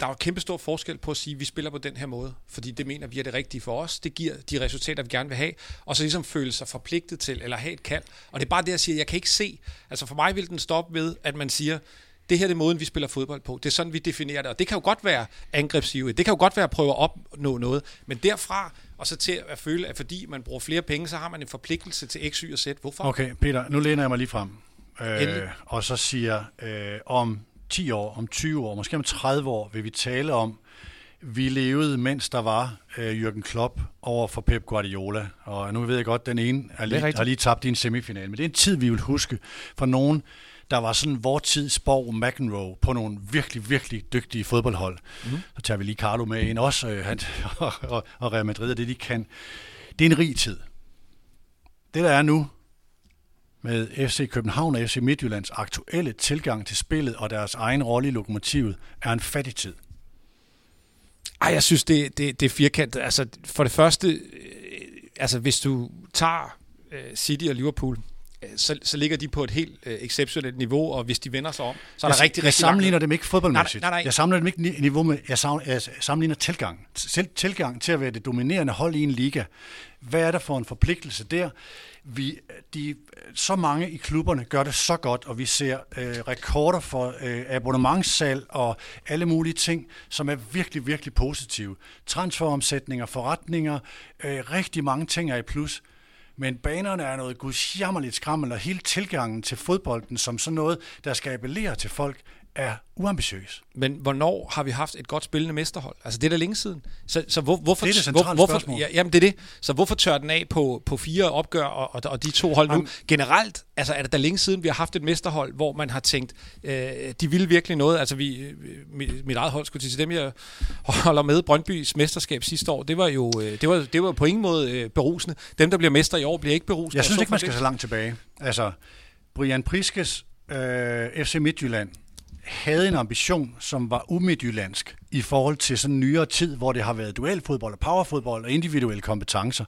der er jo kæmpe stor forskel på at sige, at vi spiller på den her måde, fordi det mener vi er det rigtige for os. Det giver de resultater, vi gerne vil have, og så ligesom føle sig forpligtet til, eller have et kald. Og det er bare det, jeg siger, jeg kan ikke se, altså for mig vil den stoppe ved, at man siger, det her er måden, vi spiller fodbold på. Det er sådan, vi definerer det. Og det kan jo godt være angrebsive. Det kan jo godt være at prøve at opnå noget. Men derfra, og så til at føle, at fordi man bruger flere penge, så har man en forpligtelse til X, Y og Z. Hvorfor? Okay, Peter, nu læner jeg mig lige frem. Endelig. Øh, og så siger, øh, om 10 år, om 20 år, måske om 30 år, vil vi tale om, vi levede, mens der var øh, Jürgen Klopp over for Pep Guardiola. Og nu ved jeg godt, den ene er lige, rigtigt. har lige tabt i en semifinal. Men det er en tid, vi vil huske for nogen, der var sådan vor tids Borg McEnroe på nogle virkelig, virkelig dygtige fodboldhold. Mm. Så tager vi lige Carlo med ind også, øh, han, og, og, og Real Madrid og det, de kan. Det er en rig tid. Det, der er nu, med FC København og FC Midtjyllands aktuelle tilgang til spillet og deres egen rolle i lokomotivet, er en fattig tid. Ej, jeg synes, det, det, det er firkantet. Altså, for det første, øh, altså, hvis du tager øh, City og Liverpool, så, så ligger de på et helt øh, exceptionelt niveau, og hvis de vender sig om, så er der jeg, rigtig, jeg rigtig sammenligner langt. dem ikke fodboldmæssigt. Nej, nej, nej. Jeg sammenligner dem ikke ni- niveau med, jeg, sam, jeg sammenligner tilgang. Selv tilgang til at være det dominerende hold i en liga. Hvad er der for en forpligtelse der? Vi, de, så mange i klubberne gør det så godt, og vi ser øh, rekorder for øh, abonnementssalg og alle mulige ting, som er virkelig, virkelig positive. Transferomsætninger, forretninger, øh, rigtig mange ting er i plus. Men banerne er noget gudsjammerligt skrammel, og hele tilgangen til fodbolden som sådan noget, der skal appellere til folk, er uambitiøs. Men hvornår har vi haft et godt spillende mesterhold? Altså, det er da længe siden. Så, så hvor, hvorfor, Det er det centrale hvor, hvorfor. Ja, jamen, det er det. Så hvorfor tør den af på, på fire opgør og, og, og de to hold nu? Jamen- Generelt, altså er det da længe siden, vi har haft et mesterhold, hvor man har tænkt, øh, de vil virkelig noget. Altså, vi, øh, mit, mit eget hold skulle til dem, jeg holder med Brøndbys mesterskab sidste år. Det var jo øh, det var, det var på ingen måde øh, berusende. Dem, der bliver mester i år, bliver ikke berusende. Jeg synes ikke, man skal det- så langt tilbage. Altså, Brian Priskes øh, FC Midtjylland havde en ambition, som var umidtjyllandsk i forhold til sådan en nyere tid, hvor det har været duelfodbold og powerfodbold og individuelle kompetencer.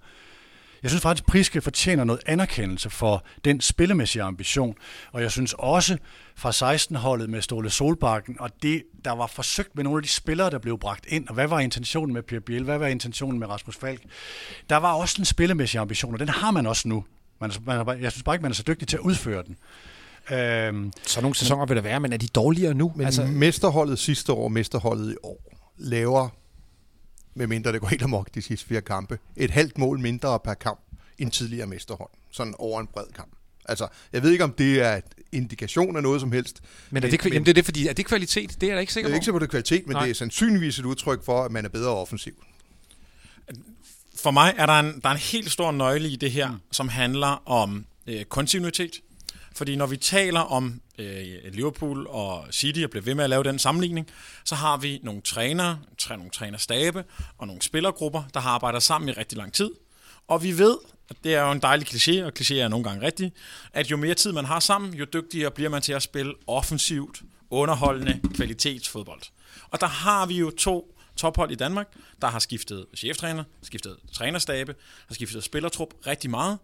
Jeg synes faktisk, at Priske fortjener noget anerkendelse for den spillemæssige ambition, og jeg synes også fra 16-holdet med Ståle Solbakken, og det, der var forsøgt med nogle af de spillere, der blev bragt ind, og hvad var intentionen med Pierre Biel, hvad var intentionen med Rasmus Falk, der var også en spillemæssig ambition, og den har man også nu. Man, er- man, er jeg synes bare ikke, man er så dygtig til at udføre den. Øhm, Så nogle sæsoner vil der være, men er de dårligere nu? Men altså, mesterholdet sidste år, mesterholdet i år, laver, medmindre det går helt amok de sidste fire kampe, et halvt mål mindre per kamp end tidligere mesterhold. Sådan over en bred kamp. Altså, jeg ved ikke, om det er indikation af noget som helst. men er det, men, jamen, det er det, fordi, er det kvalitet? Det er jeg da ikke sikker jeg er på. ikke sikker på, det er kvalitet, men Nej. det er sandsynligvis et udtryk for, at man er bedre offensiv. For mig er der en, der er en helt stor nøgle i det her, mm. som handler om øh, kontinuitet. Fordi når vi taler om øh, Liverpool og City og bliver ved med at lave den sammenligning, så har vi nogle trænere, træ, nogle trænerstabe og nogle spillergrupper, der har arbejdet sammen i rigtig lang tid. Og vi ved, og det er jo en dejlig kliché, og kliché er nogle gange rigtig, at jo mere tid man har sammen, jo dygtigere bliver man til at spille offensivt, underholdende kvalitetsfodbold. Og der har vi jo to tophold i Danmark, der har skiftet cheftræner, skiftet trænerstabe, har skiftet spillertrup rigtig meget.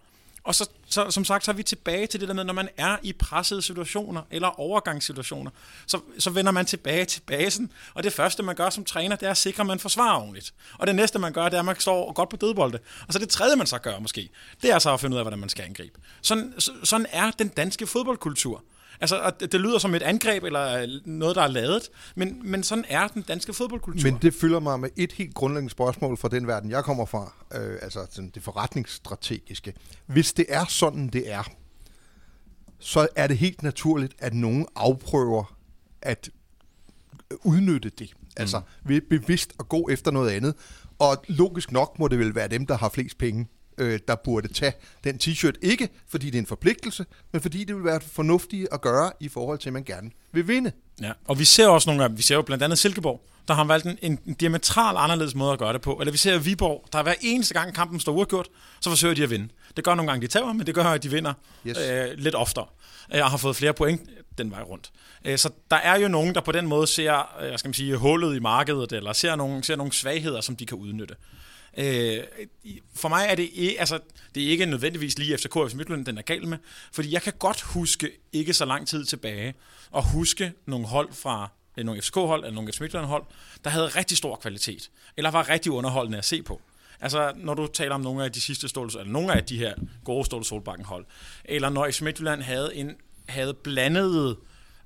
Og så, så, som sagt, så er vi tilbage til det der med, når man er i pressede situationer eller overgangssituationer, så, så vender man tilbage til basen, og det første, man gør som træner, det er at sikre, at man forsvarer ordentligt. Og det næste, man gør, det er, at man står godt på dødbolde. Og så det tredje, man så gør måske, det er så at finde ud af, hvordan man skal angribe. Sådan, så- sådan er den danske fodboldkultur. Altså, og det det lyder som et angreb eller noget, der er lavet, men, men sådan er den danske fodboldkultur. Men det fylder mig med et helt grundlæggende spørgsmål fra den verden, jeg kommer fra, øh, altså sådan det forretningsstrategiske. Hvis det er sådan, det er, så er det helt naturligt, at nogen afprøver at udnytte det. Altså Mm. ved bevidst at gå efter noget andet. Og logisk nok må det vel være dem, der har flest penge, øh, der burde tage den t-shirt. Ikke fordi det er en forpligtelse, men fordi det vil være fornuftigt at gøre i forhold til, at man gerne vil vinde. Ja, og vi ser også nogle af Vi ser jo blandt andet Silkeborg, der har valgt en, en diametral anderledes måde at gøre det på. Eller vi ser Viborg, der hver eneste gang kampen står uafgjort, så forsøger de at vinde. Det gør nogle gange, de taber, men det gør, at de vinder Yes. øh, lidt oftere. Øh, og har fået flere point den vej rundt. Øh, så der er jo nogen, der på den måde ser øh, skal man sige, hullet i markedet, eller ser nogle, ser nogle svagheder, som de kan udnytte. Øh, for mig er det, ikke, altså, det er ikke nødvendigvis lige FCK og Midtjylland, den er gal med, fordi jeg kan godt huske ikke så lang tid tilbage, og huske nogle hold fra øh, nogle FCK-hold eller nogle FC Midtjylland-hold, der havde rigtig stor kvalitet, eller var rigtig underholdende at se på. Altså, når du taler om nogle af de sidste Ståle, eller nogle af de her gode Ståle Solbakken hold, eller når FC Midtjylland havde, en, havde blandede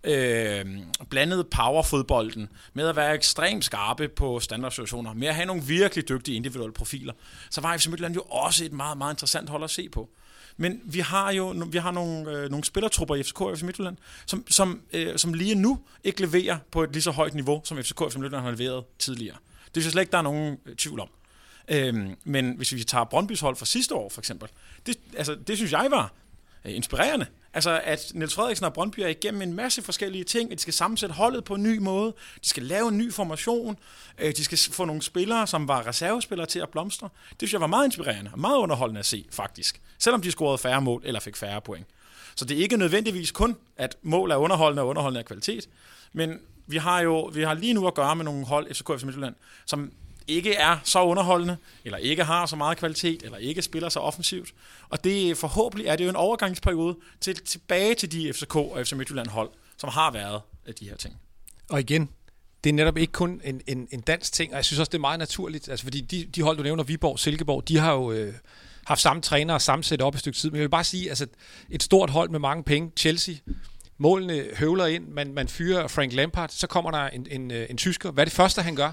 øh, blandet powerfodbolden med at være ekstremt skarpe på standardsituationer, med at have nogle virkelig dygtige individuelle profiler, så var FC Midtjylland jo også et meget, meget interessant hold at se på. Men vi har jo vi har nogle, øh, nogle spillertrupper i FCK og FC Midtjylland, som, som, øh, som lige nu ikke leverer på et lige så højt niveau, som FCK og FC Midtjylland har leveret tidligere. Det synes jeg slet ikke, der er nogen øh, tvivl om. Øhm, men hvis vi tager Brøndbys hold fra sidste år, for eksempel, det, altså, det synes jeg var øh, inspirerende. Altså, at Niels Frederiksen og Brøndby er igennem en masse forskellige ting, at de skal sammensætte holdet på en ny måde, de skal lave en ny formation, øh, de skal få nogle spillere, som var reservespillere til at blomstre. Det synes jeg var meget inspirerende og meget underholdende at se, faktisk. Selvom de scorede færre mål eller fik færre point. Så det er ikke nødvendigvis kun, at mål er underholdende og underholdende er kvalitet, men vi har jo vi har lige nu at gøre med nogle hold, FCK og FC Midtjylland, som ikke er så underholdende, eller ikke har så meget kvalitet, eller ikke spiller så offensivt. Og det forhåbentlig er det jo en overgangsperiode til, tilbage til de FCK og FC Midtjylland hold, som har været af de her ting. Og igen, det er netop ikke kun en, en, en dansk ting, og jeg synes også, det er meget naturligt, altså fordi de, de hold, du nævner, Viborg, Silkeborg, de har jo øh, haft samme træner og samme setup et stykke tid, men jeg vil bare sige, altså et stort hold med mange penge, Chelsea, målene høvler ind, man, man fyrer Frank Lampard, så kommer der en, en, øh, en tysker. Hvad er det første, han gør?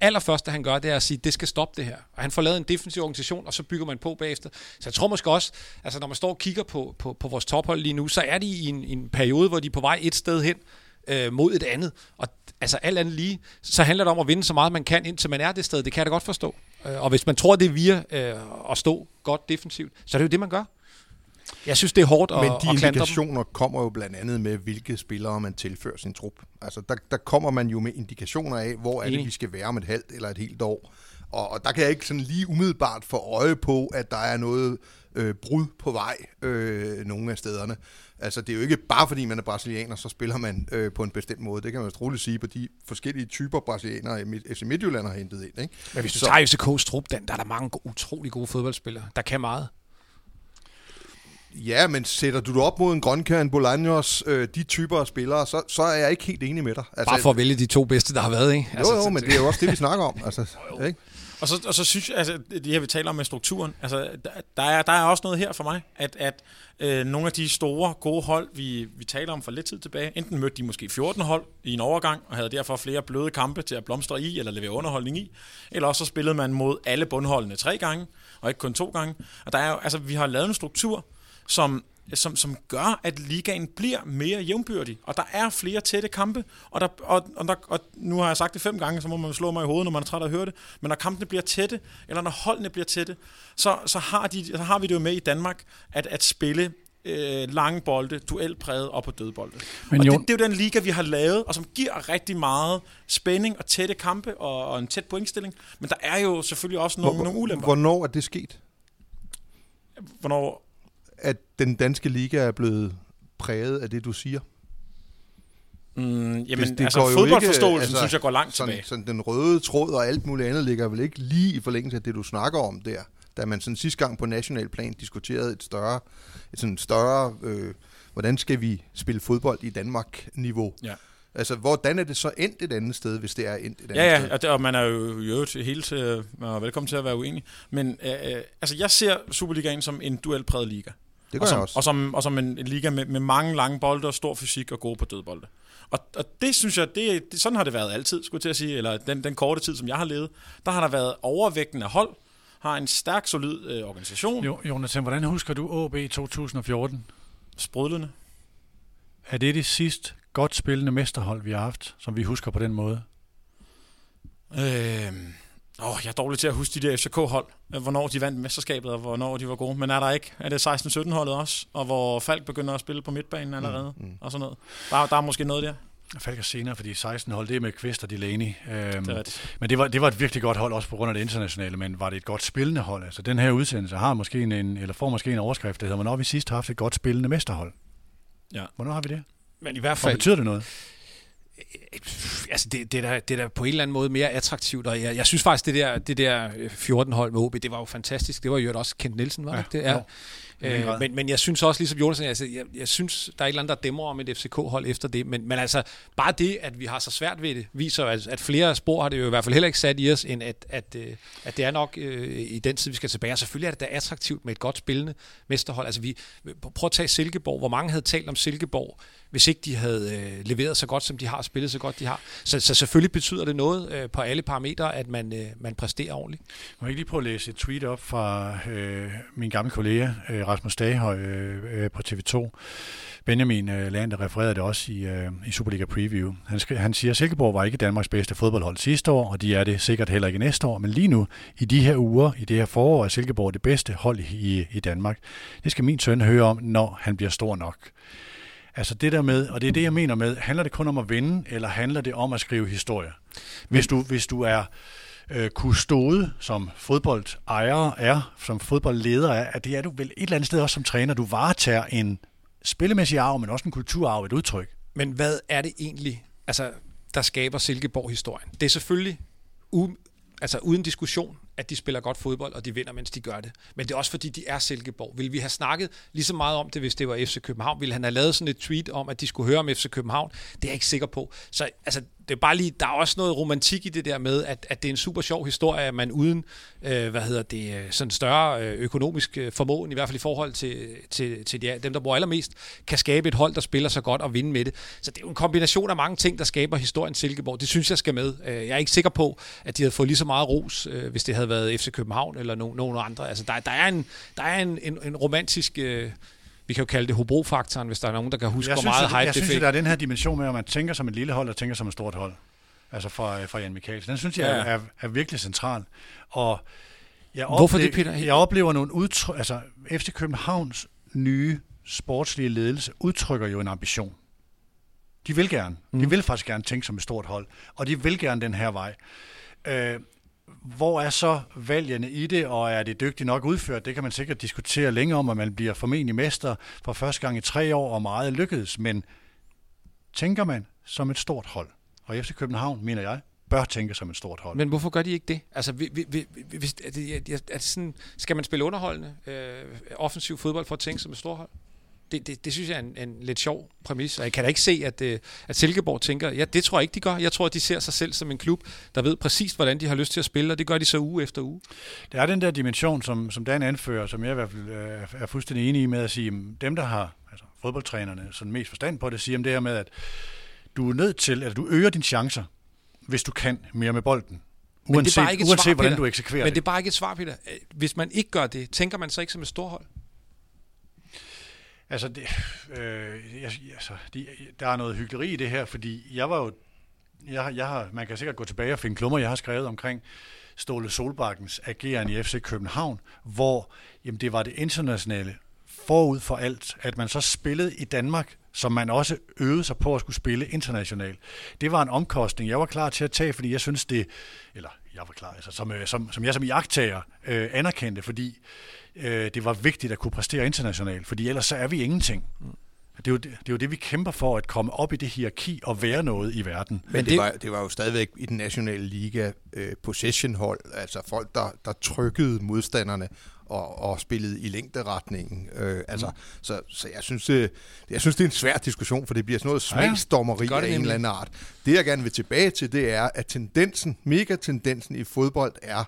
Allerførste, han gør, det er at sige, det skal stoppe det her. Og han får lavet en defensiv organisation, og så bygger man på bagefter. Så jeg tror måske også, altså når man står og kigger på, på, på vores tophold lige nu, så er de i en, en periode, hvor de er på vej et sted hen øh, mod et andet. Og altså alt andet lige, så handler det om at vinde så meget man kan, indtil man er det sted. Det kan jeg da godt forstå. Øh, og hvis man tror, det er via øh, at stå godt defensivt, så er det jo det, man gør. Jeg synes, det er hårdt at, Men at de dem. indikationer kommer jo blandt andet med, hvilke spillere man tilfører sin trup. Altså, der, der kommer man jo med indikationer af, hvor er det, vi skal være om et halvt eller et helt år. Og, og der kan jeg ikke sådan lige umiddelbart få øje på, at der er noget øh, brud på vej øh, nogle af stederne. Altså, det er jo ikke bare fordi, man er brasilianer, så spiller man øh, på en bestemt måde. Det kan man jo roligt sige på de forskellige typer brasilianere, FC Midtjylland har hentet ind. Ikke? Men hvis du Så- tager FCK's trup, Dan, der er der mange go- utrolig gode fodboldspillere, der kan meget. Ja, men sætter du det op mod en Grønkær, en Bolaños, øh, de typer af spillere, så, så er jeg ikke helt enig med dig. Altså, Bare for at vælge de to bedste, der har været, ikke? Jo, jo, men det er jo også det, vi snakker om. Altså, ikke? Og så, og så synes jeg, altså det her vi taler om med strukturen, altså der, der, er, der er også noget her for mig, at, at øh, nogle af de store, gode hold, vi, vi taler om for lidt tid tilbage, enten mødte de måske 14 hold i en overgang, og havde derfor flere bløde kampe til at blomstre i, eller levere underholdning i, eller også så spillede man mod alle bundholdene tre gange, og ikke kun to gange. Og der er jo, altså vi har lavet en struktur, som som, som gør, at ligaen bliver mere jævnbyrdig, og der er flere tætte kampe, og, der, og, og, der, og nu har jeg sagt det fem gange, så må man slå mig i hovedet, når man er træt af at høre det, men når kampene bliver tætte, eller når holdene bliver tætte, så, så, har, de, så har vi det jo med i Danmark, at, at spille øh, lange bolde, duelpræget og på dødbolde. Men og det, det er jo den liga, vi har lavet, og som giver rigtig meget spænding og tætte kampe og, og en tæt pointstilling, men der er jo selvfølgelig også nogle, nogle ulemper. Hvornår er det sket? Hvornår At den danske liga er blevet præget af det, du siger? Mm, jamen, Det- det, altså fodboldforståelsen ikke, altså, synes jeg går langt Sådan, tilbage. sådan den røde tråd og alt muligt andet ligger vel ikke lige i forlængelse af det, du snakker om der. Da man sådan sidste gang på national plan diskuterede et større, et sådan større øh, hvordan skal vi spille fodbold i Danmark-niveau. Ja. Altså, hvordan er det så endt et andet sted, hvis det er endt et andet Ja, sted? ja, og, det, og man er jo i øvrigt helt til, man er velkommen til at være uenig. Men øh, øh, altså, jeg ser Superligaen som en duelpræget liga. Det gør og som, jeg også. Og som, og som en, en liga med, med mange lange bolde og stor fysik og gode på dødbolde. Og, og det synes jeg, det, det, sådan har det været altid, skulle jeg til at sige, eller den, den korte tid, som jeg har levet. Der har der været overvægten af hold, har en stærk, solid øh, organisation, jo. Jo, Jonathan, hvordan husker du AB 2014? sprudlende. Er det det sidste godt spillende mesterhold, vi har haft, som vi husker på den måde? Øh, åh, jeg er dårlig til at huske de der FCK-hold, øh, hvornår de vandt mesterskabet, og hvornår de var gode. Men er der ikke? Er det 16-17-holdet også? Og hvor Falk begynder at spille på midtbanen allerede, mm, mm. og sådan noget. Der, der er måske noget der. Falk er senere, fordi 16 hold, det er med Kvist og Delaney. Øhm, Det er rigtigt. men det var, det var et virkelig godt hold, også på grund af det internationale, men var det et godt spillende hold? Altså, den her udsendelse har måske en, en eller får måske en overskrift, der hedder, hvornår har vi sidst haft et godt spillende mesterhold? Ja. Hvornår har vi det? Men i hvert fald, betyder det noget? Altså det, det, er da, det er da på en eller anden måde mere attraktivt, og jeg, jeg synes faktisk, det der, det der 14-hold med OB, det var jo fantastisk. Det var jo også Kent Nielsen, var det Ja, det? jo. Øh, men, men jeg synes også, ligesom Jonas, altså, jeg, jeg synes, der er et eller andet, der dæmmer om et FCK-hold efter det. Men, men altså, bare det, at vi har så svært ved det, viser at, at flere spor har det jo i hvert fald heller ikke sat i os, end at, at, øh, at det er nok øh, i den tid, vi skal tilbage. Og selvfølgelig er det da attraktivt med et godt spillende mesterhold. Altså, vi, prøv at tage Silkeborg. Hvor mange havde talt om Silkeborg, hvis ikke de havde øh, leveret så godt, som de har, spillet så godt, de har. Så, så selvfølgelig betyder det noget øh, på alle parametre, at man, øh, man præsterer ordentligt. Må jeg ikke lige prøve at læse et tweet op fra øh, min gamle kollega, øh, Rasmus Daghøj øh, øh på TV2. Benjamin øh, Lander refererede det også i, øh, i Superliga Preview. Han, skri- han siger, at Silkeborg var ikke Danmarks bedste fodboldhold sidste år, og de er det sikkert heller ikke næste år. Men lige nu, i de her uger, i det her forår, er Silkeborg det bedste hold i, i Danmark. Det skal min søn høre om, når han bliver stor nok. Altså det der med, og det er det, jeg mener med, handler det kun om at vinde, eller handler det om at skrive historie? Hvis du, hvis du er øh, kustode, som fodboldejer er, som fodboldleder er, at det er du vel et eller andet sted også som træner. Du varetager en spillemæssig arv, men også en kulturarv, et udtryk. Men hvad er det egentlig, altså, der skaber Silkeborg-historien? Det er selvfølgelig u- altså, uden diskussion, at de spiller godt fodbold, og de vinder, mens de gør det. Men det er også fordi, de er Silkeborg. Vil vi have snakket lige så meget om det, hvis det var FC København? Ville han have lavet sådan et tweet om, at de skulle høre om FC København? Det er jeg ikke sikker på. Så altså, det er bare lige, der er også noget romantik i det der med, at, at det er en super sjov historie, at man uden, øh, hvad hedder det, øh, sådan større øh, økonomisk øh, formåen, i hvert fald i forhold til, til, til de, dem, der bor allermest, kan skabe et hold, der spiller så godt og vinde med det. Så det er jo en kombination af mange ting, der skaber historien Silkeborg. Det synes jeg skal med. Jeg er ikke sikker på, at de havde fået lige så meget ros, hvis det havde været FC København eller no, nogen andre. Altså, der, der er en, der er en, en, en romantisk... Øh, vi kan jo kalde det Hobro-faktoren, hvis der er nogen, der kan huske, Jeg hvor synes, meget hype jeg det synes, fik. at der er den her dimension med, at man tænker som et lille hold og tænker som et stort hold. Altså fra, fra Jan Mikkelsen. Den synes jeg Ja. er, er virkelig central. Og jeg Hvorfor ople- det, Peter? Jeg oplever nogle udtryk... Altså, FC Københavns nye sportslige ledelse udtrykker jo en ambition. De vil gerne. Mm. De vil faktisk gerne tænke som et stort hold. Og de vil gerne den her vej. Øh, hvor er så valgene i det, og er det dygtigt nok udført? Det kan man sikkert diskutere længe om, at man bliver formentlig mester for første gang i tre år, og meget lykkedes. Men tænker man som et stort hold, og FC København, mener jeg, bør tænke som et stort hold. Men hvorfor gør de ikke det? Altså, vi, vi, vi, hvis, det, er det, er det sådan, skal man spille underholdende øh, offensiv fodbold for at tænke som et stort hold? Det, det, det synes jeg er en, en lidt sjov præmis, og jeg kan da ikke se, at, øh, at Silkeborg tænker, ja, det tror jeg ikke, de gør. Jeg tror, at de ser sig selv som en klub, der ved præcis, hvordan de har lyst til at spille, og det gør de så uge efter uge. Der er den der dimension, som, som Dan anfører, som jeg i hvert fald øh, er fuldstændig enig i med at sige, dem der har, altså fodboldtrænerne, sådan mest forstand på det, siger om det her med, at du er nødt til, at du øger dine chancer, hvis du kan mere med bolden. Men det er Uanset, bare ikke et uanset svar, hvordan Peter. du eksekverer Men det. er bare ikke et svar, Peter. Hvis man ikke gør det, tænker man så ikke som et stort hold? Altså, det, øh, jeg, altså de, der er noget hyggeleri i det her, fordi jeg var jo, jeg, jeg har, man kan sikkert gå tilbage og finde klummer, jeg har skrevet omkring Ståle Solbakkens ageren i FC København, hvor jamen, det var det internationale forud for alt, at man så spillede i Danmark, som man også øvede sig på at skulle spille internationalt. Det var en omkostning, jeg var klar til at tage, fordi jeg synes det, eller jeg var klar, altså som, øh, som, som jeg som jagttager øh, anerkendte, fordi øh, det var vigtigt at kunne præstere internationalt, fordi ellers så er vi ingenting. Det er, jo det, det er jo det, vi kæmper for, at komme op i det hierarki og være noget i verden. Men det, det, var, det var jo stadigvæk i den nationale liga øh, possession-hold, altså folk, der, der trykkede modstanderne og, og spillede i længderetningen. Øh, altså, mm. så, så jeg synes, det, jeg synes, det er en svær diskussion, for det bliver sådan noget Ja, ja. smagsdommeri gør af en eller anden art. Det, jeg gerne vil tilbage til, det er, at tendensen, megatendensen i fodbold er,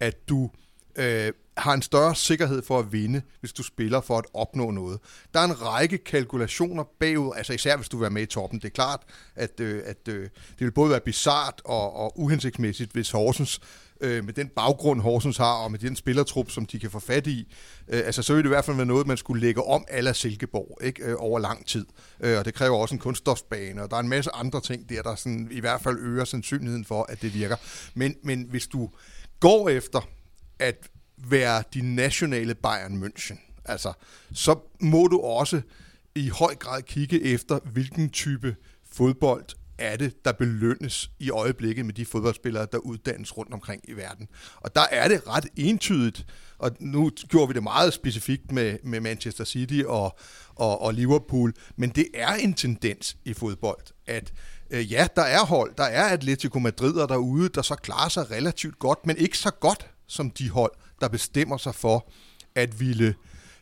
at du øh, har en større sikkerhed for at vinde, hvis du spiller for at opnå noget. Der er en række kalkulationer bagud, altså især hvis du vil være med i toppen. Det er klart, at, øh, at øh, det vil både være bizart og, og uhensigtsmæssigt, hvis Horsens øh, med den baggrund, Horsens har, og med den spillertrup, som de kan få fat i, øh, altså, så ville det i hvert fald være noget, man skulle lægge om aller Silkeborg ikke? Øh, over lang tid. Øh, og det kræver også en kunststofsbane, og der er en masse andre ting der, der sådan, i hvert fald øger sandsynligheden for, at det virker. Men, men hvis du går efter at være din nationale Bayern München, altså, så må du også i høj grad kigge efter, hvilken type fodbold er det, der belønnes i øjeblikket med de fodboldspillere, der uddannes rundt omkring i verden. Og der er det ret entydigt, og nu gjorde vi det meget specifikt med, med Manchester City og, og, og Liverpool, men det er en tendens i fodbold, at øh, ja, der er hold, der er Atletico Madrid derude, der så klarer sig relativt godt, men ikke så godt som de hold, der bestemmer sig for at ville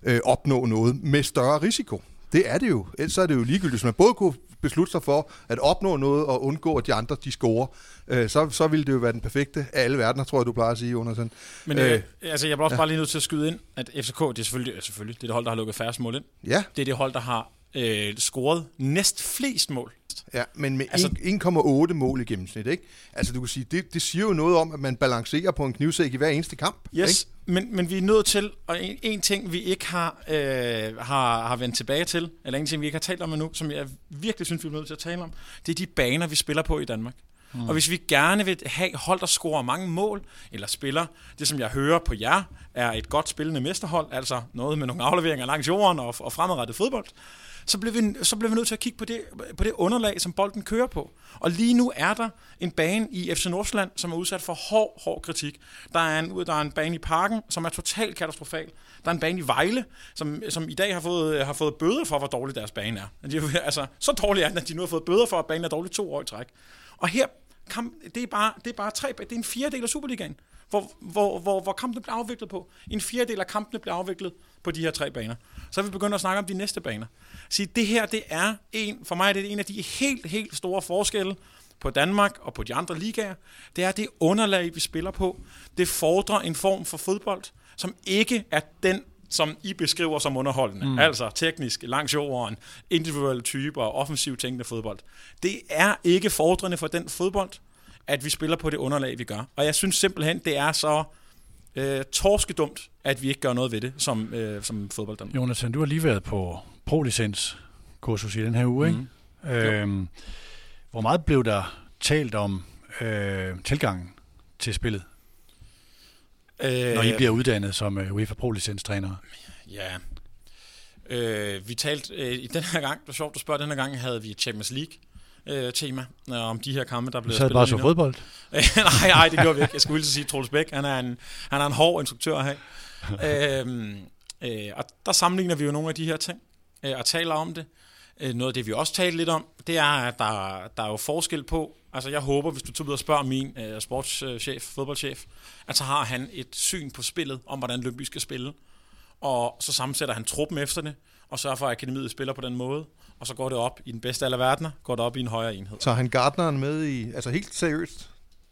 øh, opnå noget med større risiko. Det er det jo. Ellers er det jo ligegyldigt. Hvis man både kunne beslutte sig for at opnå noget og undgå, at de andre de scorer, øh, så, så ville det jo være den perfekte af alle verdener, tror jeg, du plejer at sige, Jonathan. Men øh, altså, jeg bliver også ja. bare lige nødt til at skyde ind, at FCK, det er selvfølgelig, selvfølgelig det, er det hold, der har lukket færre mål ind. Ja. Det er det hold, der har øh, scoret næst flest mål. Ja, men med altså, 1,8 mål i gennemsnit, ikke? Altså, du kan sige, det, det siger jo noget om, at man balancerer på en knivsæk i hver eneste kamp. Yes, ikke? Men, men vi er nødt til, og en, en ting, vi ikke har, øh, har, har vendt tilbage til, eller en ting, vi ikke har talt om endnu, som jeg virkelig synes, vi er nødt til at tale om, det er de baner, vi spiller på i Danmark. Mm. Og hvis vi gerne vil have hold, der scorer mange mål, eller spiller, det som jeg hører på jer, er et godt spillende mesterhold, altså noget med nogle afleveringer langs jorden og, og fremadrettet fodbold, så bliver, vi, så bliver vi nødt til at kigge på det, på det underlag, som bolden kører på. Og lige nu er der en bane i FC Nordsjælland, som er udsat for hård, hård kritik. Der er en, der er en bane i Parken, som er totalt katastrofal. Der er en bane i Vejle, som, som i dag har fået, har fået bøder for, hvor dårlig deres bane er. De, altså, så dårlig er den, at de nu har fået bøder for, at banen er dårlig to år i træk. Og her, kamp, det, er bare, det er bare tre, det er en fjerdedel af Superligaen, hvor, hvor, hvor, hvor kampene bliver afviklet på. En fjerdedel af kampene bliver afviklet på de her tre baner. Så er vi begyndt at snakke om de næste baner. Så det her, det er en, for mig er det en af de helt, helt store forskelle på Danmark og på de andre ligaer. Det er det underlag, vi spiller på. Det fordrer en form for fodbold, som ikke er den som I beskriver som underholdende. Mm. Altså teknisk, langs jorden, individuelle typer og offensivt tænkende fodbold. Det er ikke fordrende for den fodbold, at vi spiller på det underlag, vi gør. Og jeg synes simpelthen, det er så øh, torskedumt, at vi ikke gør noget ved det som, øh, som fodbold. Jonathan, du har lige været på pro-licens kursus i den her uge, ikke? Øhm, hvor meget blev der talt om øh, tilgangen til spillet? Øh, når I bliver uddannet som uh, UEFA Pro-licenstrænere? Ja, øh, vi talte øh, i den her gang, det var sjovt, du spørger, den her gang havde vi Champions League øh, tema øh, om de her kampe, der blev spillet. Du bare så fodbold? nej, nej, det gjorde vi ikke. Jeg skulle lige sige, Troels Bæk, han er en, han er en hård instruktør her. øh, øh, og der sammenligner vi jo nogle af de her ting øh, og taler om det. Øh, noget af det, vi også talte lidt om, det er, at der, der er jo forskel på, altså jeg håber, hvis du tager ud og spørger min øh, sportschef, fodboldchef, at så har han et syn på spillet, om hvordan Lønby skal spille, og så sammensætter han truppen efter det, og sørger for, at akademiet spiller på den måde, og så går det op i den bedste af alle verdener, går det op i en højere enhed. Så han Gardneren med i, altså helt seriøst?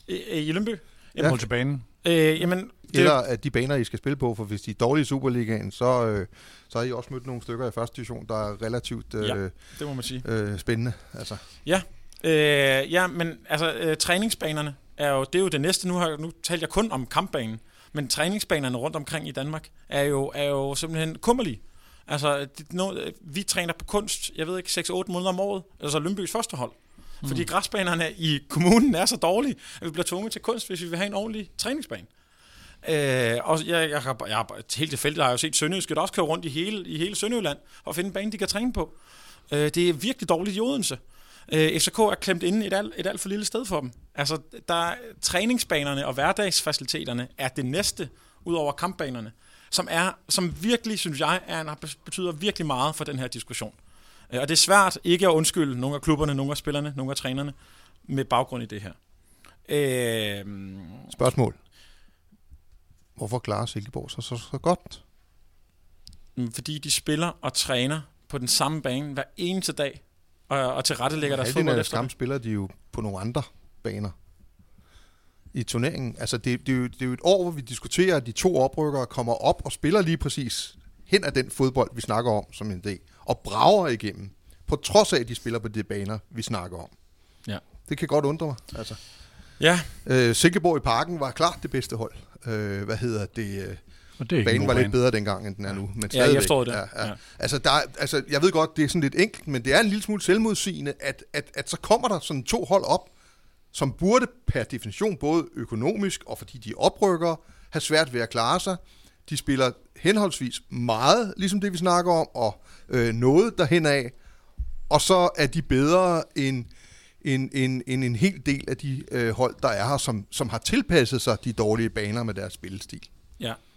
I, i Lønby? Jamen, ja. til banen? Øh, jamen, det... Eller at de baner, I skal spille på, for hvis de er dårlige i Superligaen, så, øh, så har I også mødt nogle stykker i første division, der er relativt øh, ja, det må man sige. Øh, spændende. Altså. Ja, øh, ja, men altså øh, træningsbanerne er jo, det er jo det næste. Nu, har, nu talte jeg kun om kampbanen, men træningsbanerne rundt omkring i Danmark er jo, er jo simpelthen kummerlige. Altså, det, no, vi træner på kunst, jeg ved ikke, 6-8 måneder om året, altså Lønbys første hold. Mm. Fordi græsbanerne i kommunen er så dårlige, at vi bliver tvunget til kunst, hvis vi vil have en ordentlig træningsbane. Øh, og jeg, jeg, har, jeg har, helt tilfældigt har jeg jo set Sønderjyske, der også kører rundt i hele, i hele Sønderjylland og finde en bane, de kan træne på. Øh, det er virkelig dårligt i Odense. Øh, FCK er klemt inde et alt, et alt for lille sted for dem. Altså, der, træningsbanerne og hverdagsfaciliteterne er det næste, ud over kampbanerne, som, er, som virkelig, synes jeg, er, betyder virkelig meget for den her diskussion. Øh, og det er svært ikke at undskylde nogle af klubberne, nogle af spillerne, nogle af trænerne med baggrund i det her. Øh, Spørgsmål. Hvorfor klarer Silkeborg sig så, så godt? Mm, fordi de spiller og træner på den samme bane hver eneste dag, og, og tilrettelægger deres fodbold efter det. spiller de jo på nogle andre baner i turneringen. Altså det, det, er jo, det er jo et år, hvor vi diskuterer, at de to oprykkere kommer op og spiller lige præcis hen af den fodbold, vi snakker om som en dag, og brager igennem, på trods af, at de spiller på de baner, vi snakker om. Ja. Det kan godt undre mig. Altså. Ja. Øh, Silkeborg i parken var klart det bedste hold. Øh, hvad hedder det? Øh, Og det er banen en var lidt bedre dengang, end den er nu. Men Ja, stadigvæk. efteråret, det. Ja, ja. Ja. Altså, der, er- altså, jeg ved godt, det er sådan lidt enkelt, men det er en lille smule selvmodsigende, at, at, at så kommer der sådan to hold op, som burde per definition, både økonomisk og fordi de oprykker, have svært ved at klare sig. De spiller henholdsvis meget, ligesom det vi snakker om, og øh, noget derhen af, og så er de bedre end, end, end, end en hel del af de øh, hold, der er her, som, som har tilpasset sig de dårlige baner med deres spillestil.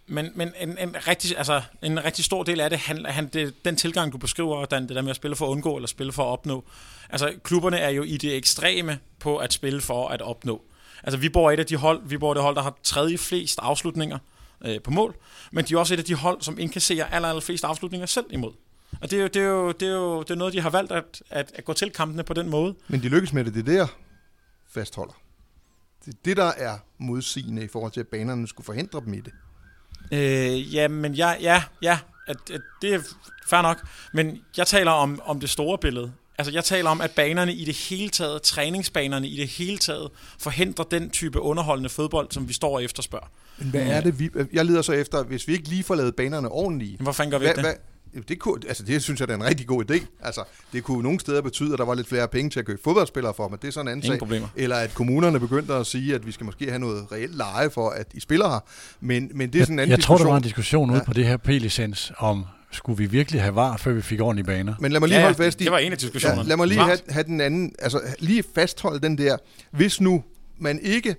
Men, men en, en, rigtig, altså, en rigtig stor del af det, han, han, det, den tilgang, du beskriver, Dan, det der med at spille for at undgå eller spille for at opnå. Altså, klubberne er jo i det ekstreme på at spille for at opnå. Altså, vi bor et af de hold, vi bor det hold, der har tredje flest afslutninger øh, på mål, men de er også et af de hold, som indkasserer aller, aller flest afslutninger selv imod. Og det er jo, det er jo, det er jo det er noget, de har valgt at, at, at gå til kampene på den måde. Men de lykkes med det, det er der fastholder. Det er det, der er modsigende i forhold til, at banerne skulle forhindre dem i det. Øh, ja, men ja, ja, ja, at, at det er fair nok. Men jeg taler om, om det store billede. Altså, jeg taler om, at banerne i det hele taget, træningsbanerne i det hele taget, forhindrer den type underholdende fodbold, som vi står og efterspørger. Men hvad er det, vi... Jeg leder så efter, hvis vi ikke lige får lavet banerne ordentlige... Hvor fanden gør vi Hvad, det? hvad, det, kunne, altså, det synes jeg, det er en rigtig god idé. Altså, det kunne nogle steder betyde, at der var lidt flere penge til at købe fodboldspillere for, men det er sådan en anden Ingen sag. problemer. Eller at kommunerne begyndte at sige, at vi skal måske have noget reelt leje for, at I spiller her. Men, men det er sådan en Jeg, anden jeg tror, der var en diskussion ude Ja. på det her P-licens om, skulle vi virkelig have var, før vi fik ordentlige baner? Men lad mig lige Ja, holde fast i... det var en af diskussionerne. Ja, lad mig lige have, have den anden... Altså, lige fastholde den der... Hvis nu man ikke...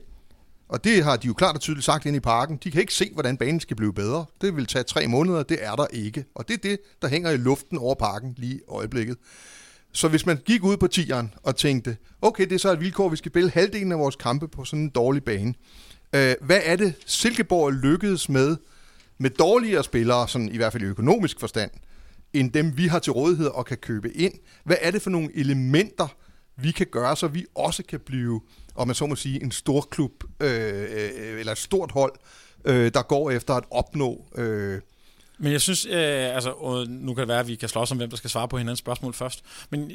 Og det har de jo klart og tydeligt sagt inde i parken. De kan ikke se, hvordan banen skal blive bedre. Det vil tage tre måneder. Det er der ikke. Og det er det, der hænger i luften over parken lige i øjeblikket. Så hvis man gik ud på tieren og tænkte, okay, det er så et vilkår, vi skal spille halvdelen af vores kampe på sådan en dårlig bane. Øh, hvad er det, Silkeborg lykkedes med, med dårligere spillere, sådan i hvert fald i økonomisk forstand, end dem, vi har til rådighed og kan købe ind? Hvad er det for nogle elementer, vi kan gøre, så vi også kan blive, om man så må sige, en stor klub, øh, øh, eller et stort hold, øh, der går efter at opnå øh, Men jeg synes, øh, altså, og nu kan det være, at vi kan slås om, hvem der skal svare på hinandens spørgsmål først. Men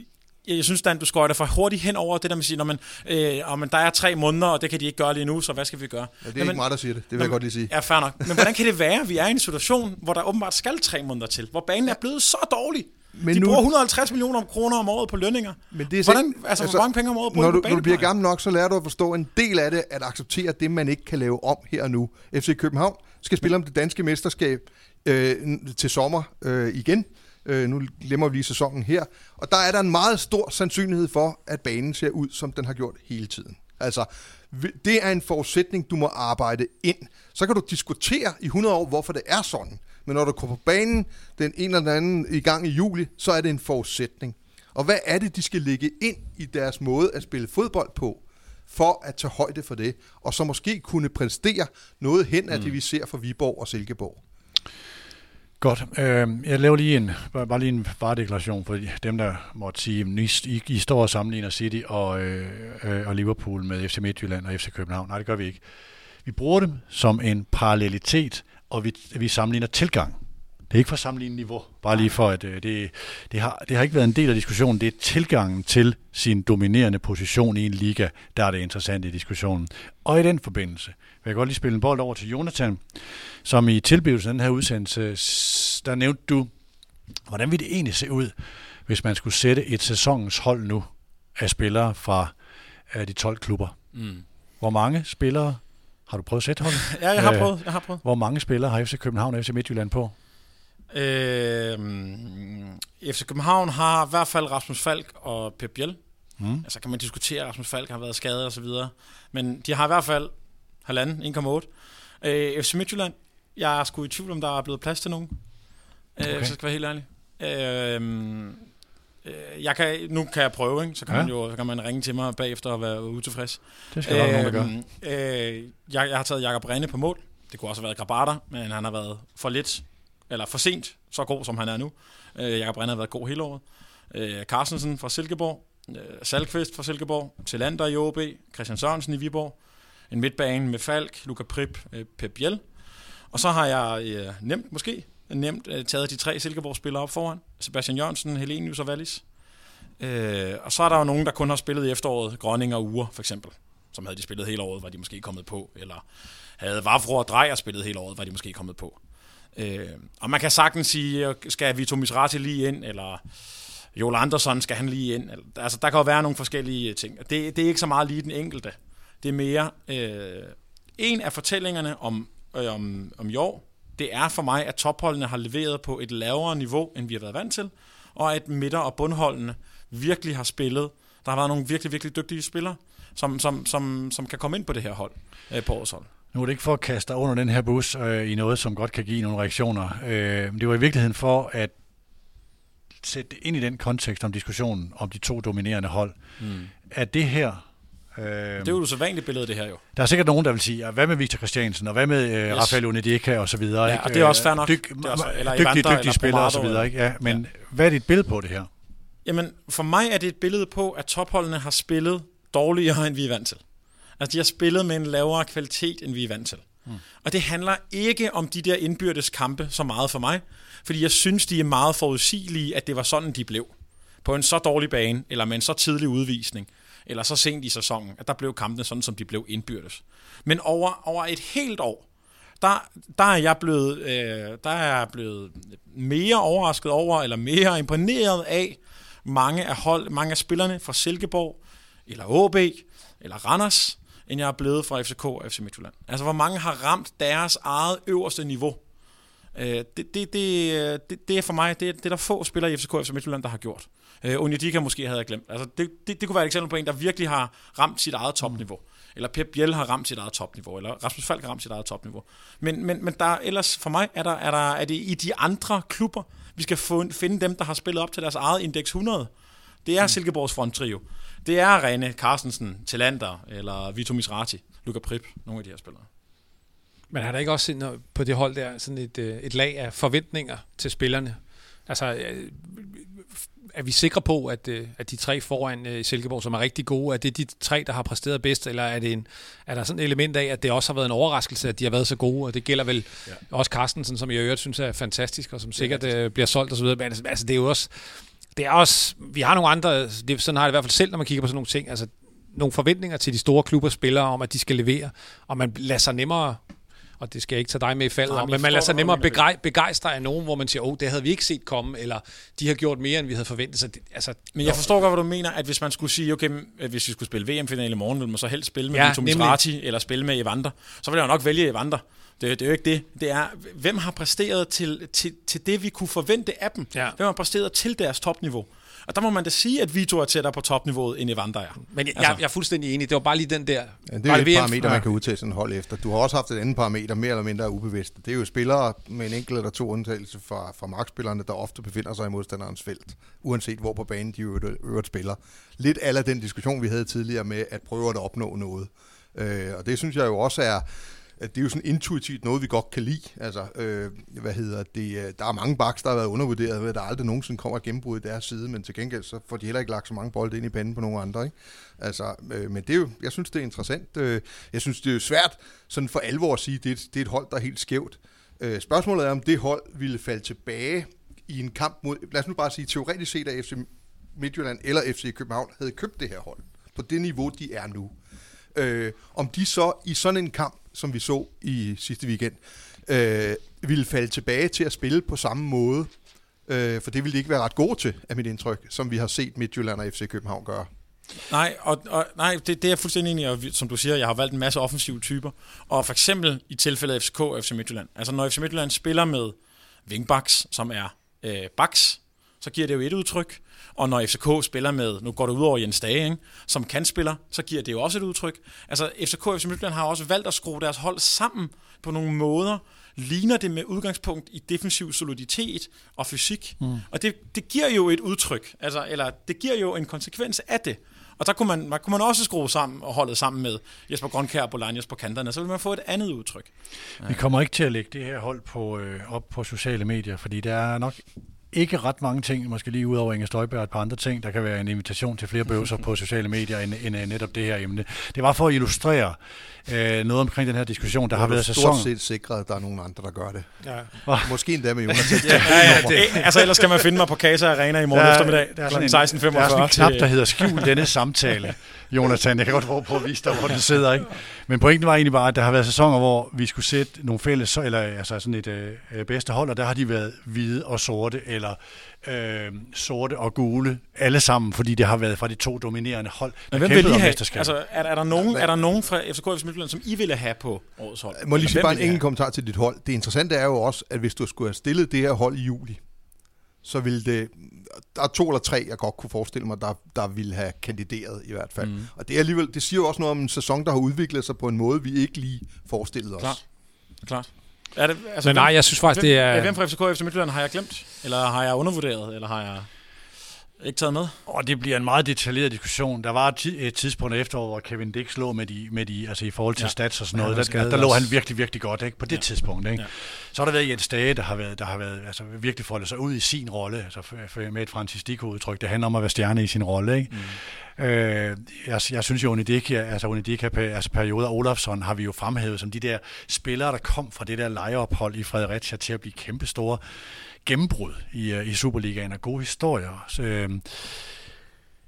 jeg, jeg synes, Dan, du skøjter for hurtigt hen over det der med at sige, når man, øh, om man, der er tre måneder, og det kan de ikke gøre lige nu, så hvad skal vi gøre? Ja, det er ikke mig, der siger det. Det vil jeg godt lige sige. Ja, fair nok. Men hvordan kan det være, at vi er i en situation, hvor der åbenbart skal tre måneder til, hvor banen er blevet så dårlig? Men de nu- bruger 150 millioner kroner om året på lønninger. Men det er Hvordan, altså, altså, hvor mange penge om året bruger når du når du bliver gammel nok, så lærer du at forstå en del af det, at acceptere det, man ikke kan lave om her og nu. FC København skal spille om det danske mesterskab øh, til sommer øh, igen. Øh, nu glemmer vi lige sæsonen her. Og der er der en meget stor sandsynlighed for, at banen ser ud, som den har gjort hele tiden. Altså, det er en forudsætning, du må arbejde ind. Så kan du diskutere i 100 år, hvorfor det er sådan. Men når du kommer på banen den ene eller den anden i gang i juli, så er det en forudsætning. Og hvad er det, de skal lægge ind i deres måde at spille fodbold på, for at tage højde for det, og så måske kunne præstere noget hen af mm. det, vi ser fra Viborg og Silkeborg. Godt. Øh, jeg laver lige en, bare, bare lige en varedeklaration for dem, der måtte sige, at I, I står og sammenligner City og, øh, øh, og Liverpool med FC Midtjylland og FC København. Nej, det gør vi ikke. Vi bruger dem som en parallelitet, og vi, vi sammenligner tilgang. Det er ikke for at sammenligne niveau, bare lige for at øh, det, det, har, det har ikke været en del af diskussionen. Det er tilgangen til sin dominerende position i en liga, der er det interessante i diskussionen. Og i den forbindelse vil jeg godt lige spille en bold over til Jonathan, som i tilblivelsen af den her udsendelse, der nævnte du, hvordan ville det egentlig se ud, hvis man skulle sætte et sæsonens hold nu af spillere fra øh, de 12 klubber. Mm. Hvor mange spillere har du prøvet at sætte holdet? Ja, jeg har Øh, prøvet. Jeg har prøvet. Hvor mange spillere har FC København og FC Midtjylland på? Øh, FC København har i hvert fald Rasmus Falk og Pep Biel. Mm. Altså kan man diskutere, at Rasmus Falk har været skadet og så videre. Men de har i hvert fald halvanden, 1,8. Øh, FC Midtjylland, jeg er sgu i tvivl, om der er blevet plads til nogen. Øh, Okay. Hvis jeg skal være helt ærlig. Øh, øh, jeg kan, nu kan jeg prøve, ikke? så kan, Ja. man jo så kan man ringe til mig bagefter og være utilfreds. Det skal der være nogen, der gør. Øhm, øh, jeg, jeg har taget Jakob Rene på mål. Det kunne også have været Grabater, men han har været for lidt, eller for sent, så god som han er nu. Øh, Jakob Rene har været god hele året. Øh, Carstensen fra Silkeborg, øh, Salkvist fra Silkeborg, Tillander i OB, Christian Sørensen i Viborg, en midtbane med Falk, Luca Prip, øh, Pep Biel. Og så har jeg øh, nemt, måske, nemt øh, taget de tre Silkeborg-spillere op foran. Sebastian Jørgensen, Helenius og Wallis. Øh, og så er der jo nogen, der kun har spillet i efteråret, Grønning og Ure, for eksempel. som havde de spillet hele året, var de måske kommet på, eller havde Vafro og Drejer spillet hele året, var de måske kommet på. Øh, og man kan sagtens sige, øh, skal Vito Misrati lige ind, eller Joel Andersson, skal han lige ind? Altså, der kan jo være nogle forskellige øh, ting. Det, det er ikke så meget lige den enkelte. Det er mere øh, en af fortællingerne om, øh, om, om i år, det er for mig, at topholdene har leveret på et lavere niveau, end vi har været vant til, og at midter- og bundholdene virkelig har spillet. Der har været nogle virkelig, virkelig dygtige spillere, som, som, som, som kan komme ind på det her hold, øh, på årets hold. Nu er det ikke for at kaste dig under den her bus øh, i noget, som godt kan give nogle reaktioner. Øh, det var i virkeligheden for at sætte ind i den kontekst om diskussionen om de to dominerende hold. Mm. Er det her... Øh, det er jo et usædvanligt billede, det her jo. Der er sikkert nogen, der vil sige, hvad med Victor Christiansen, og hvad med øh, yes. Rafael Unedika og så videre. Ja, ikke? og det er også fair nok. Dyg, det er også, eller dygtige, Evander, dygtige spillere og så videre. Ikke? Ja, men ja. hvad er dit billede på det her? Jamen, for mig er det et billede på, at topholdene har spillet dårligere, end vi er vant til. Altså, de har spillet med en lavere kvalitet, end vi er vant til. Mm. Og det handler ikke om de der indbyrdes kampe så meget for mig, fordi jeg synes, de er meget forudsigelige, at det var sådan, de blev. På en så dårlig bane, eller med en så tidlig udvisning, eller så sent i sæsonen, at der blev kampene sådan, som de blev indbyrdes. Men over, over et helt år, der, der, er jeg blevet, øh, der er jeg blevet mere overrasket over, eller mere imponeret af mange af, hold, mange af spillerne fra Silkeborg, eller AB eller Randers, end jeg er blevet fra FCK og FC Midtjylland. Altså, hvor mange har ramt deres eget øverste niveau. Øh, det, det, det, det, det er for mig, det, det er der få spillere i FCK og FC Midtjylland, der har gjort. Øh, Onyedika måske havde jeg glemt. Altså, det, det, det kunne være et eksempel på en, der virkelig har ramt sit eget topniveau. Mm. Eller Pep Biel har ramt sit eget topniveau, eller Rasmus Falk har ramt sit eget topniveau. Men, men, men der, ellers for mig er, der, er, der, er det i de andre klubber, vi skal finde dem, der har spillet op til deres eget indeks 100. Det er mm. Silkeborgs fronttrio. Det er Rene Carstensen, Talander, eller Vito Misrati, Luca Prip, nogle af de her spillere. Men har der ikke også på det hold der sådan et, øh, et lag af forventninger til spillerne? Altså, øh, er vi sikre på, at, øh, at de tre foran Silkeborg, som er rigtig gode, er det de tre, der har præsteret bedst, eller er, det en, er der sådan et element af, at det også har været en overraskelse, at de har været så gode, og det gælder vel ja. også Carstensen, som jeg øvrigt synes er fantastisk, og som sikkert ja, bliver solgt osv., men altså, altså, det er jo også, det er også, vi har nogle andre, det, sådan har det i hvert fald selv, når man kigger på sådan nogle ting, altså nogle forventninger til de store klubber spillere om, at de skal levere, og man lader sig nemmere og det skal jeg ikke tage dig med i faldet om, men man lader sig nemmere begej, begejstre af nogen, hvor man siger, åh, oh, det havde vi ikke set komme, eller de har gjort mere, end vi havde forventet. Så det, altså, men jeg forstår godt, hvad du mener, at hvis man skulle sige, okay, hvis vi skulle spille VM-finale i morgen, ville man så helst spille med ja, Vito Misrati, eller spille med Evander, så ville jeg nok vælge Evander. Det, det er jo ikke det. Det er, hvem har præsteret til, til, til det, vi kunne forvente af dem? Ja. Hvem har præsteret til deres topniveau? Og der må man da sige, at Vito er tættere på topniveauet, end Evander er. Men jeg, altså. jeg, jeg er fuldstændig enig. Det var bare lige den der... Ja, det er jo et parameter, man kan udtage sådan en hold efter. Du har også haft et andet parameter, mere eller mindre ubevidst. Det er jo spillere med en enkelt eller to undtagelse fra, fra markspillerne, der ofte befinder sig i modstanderens felt, uanset hvor på banen de øvrigt spiller. Lidt af den diskussion, vi havde tidligere med at prøve at opnå noget. Øh, og det synes jeg jo også er det er jo sådan intuitivt noget, vi godt kan lide. Altså, øh, hvad hedder det? Øh, der er mange baks, der har været undervurderet, ved at der aldrig nogensinde kommer et gennembrud i deres side, men til gengæld så får de heller ikke lagt så mange bolde ind i panden på nogen andre. Ikke? Altså, øh, men det er jo, jeg synes, det er interessant. Øh, jeg synes, det er jo svært sådan for alvor at sige, at det er, et, det er et hold, der er helt skævt. Øh, spørgsmålet er, om det hold ville falde tilbage i en kamp mod, lad os nu bare sige, teoretisk set at FC Midtjylland eller FC København havde købt det her hold på det niveau, de er nu. Øh, om de så i sådan en kamp som vi så i sidste weekend, øh, ville falde tilbage til at spille på samme måde. Øh, for det ville de ikke være ret gode til, af mit indtryk, som vi har set Midtjylland og FC København gøre. Nej, og, og, nej det, det er jeg fuldstændig enig i, og som du siger, jeg har valgt en masse offensive typer. Og for eksempel i tilfældet FCK og FC Midtjylland. Altså når FC Midtjylland spiller med wingbacks, som er øh, backs, så giver det jo et udtryk. Og når FCK spiller med, nu går det ud over Jens Dage, ikke? som kan spiller, så giver det jo også et udtryk. Altså FCK og FC Midtjylland har også valgt at skrue deres hold sammen på nogle måder, ligner det med udgangspunkt i defensiv soliditet og fysik. Mm. Og det, det giver jo et udtryk, altså, eller det giver jo en konsekvens af det. Og der kunne man, man, kunne man også skrue sammen og holde sammen med Jesper Grønkær og Bolaños på kanterne, så vil man få et andet udtryk. Vi kommer ikke til at lægge det her hold på, øh, op på sociale medier, fordi der er nok ikke ret mange ting, måske lige ud over Inger Støjberg og et par andre ting. Der kan være en invitation til flere bøvser på sociale medier end, end, end netop det her emne. Det var for at illustrere øh, noget omkring den her diskussion. Der har været stort sæson. set sikret, at der er nogen andre, der gør det. Ja. Måske endda med Jonas. ja, ja, ja, det, altså ellers skal man finde mig på Casa Arena i morgen Der er- eftermiddag der er sådan en- 16.45. Der er sådan en knap, der hedder skjul denne samtale, Jonathan. Jeg kan godt prøve på at vise dig, hvor den sidder. Ikke? Men pointen var egentlig bare, at der har været sæsoner, hvor vi skulle sætte nogle fælles, eller altså sådan et øh, øh, bedste hold, og der har de været hvide og sorte, eller øh, sorte og gule, alle sammen, fordi det har været fra de to dominerende hold, der Men hvem vil I have? mesterskabet. Altså, er, er, der nogen, er der nogen fra FCK og FC Midtjylland, som I ville have på årets hold? Må jeg lige Eller sige bare en enkelt kommentar til dit hold. Det interessante er jo også, at hvis du skulle have stillet det her hold i juli, så ville det... Der er to eller tre, jeg godt kunne forestille mig, der, der ville have kandideret i hvert fald. Mm. Og det, er alligevel, det siger jo også noget om en sæson, der har udviklet sig på en måde, vi ikke lige forestillede os. Klart. Klart. Er det, altså, Men nej, hvem- jeg synes faktisk, det er... hvem, hvem fra FCK og FC Midtjylland har jeg glemt? Eller har jeg undervurderet? Eller har jeg ikke taget med? Og det bliver en meget detaljeret diskussion. Der var et, ti- et tidspunkt efter, hvor Kevin Dix lå med de, med de, altså i forhold til Ja. stats og sådan noget. der, der, der lå han virkelig, virkelig godt ikke? på det Ja. tidspunkt. Ikke? Ja. Så har der været Jens Dage, der har, været, der har været, altså, virkelig foldet sig ud i sin rolle, altså med et Francis Dicko-udtryk. Det handler om at være stjerne i sin rolle. Ikke? Mm. Øh, jeg, jeg synes jo, Onidika, altså Onidika, altså perioder Olafsson har vi jo fremhævet som de der spillere, der kom fra det der lejeophold i Fredericia til at blive kæmpestore gennembrud i, øh, i Superligaen og gode historier. Så, øh,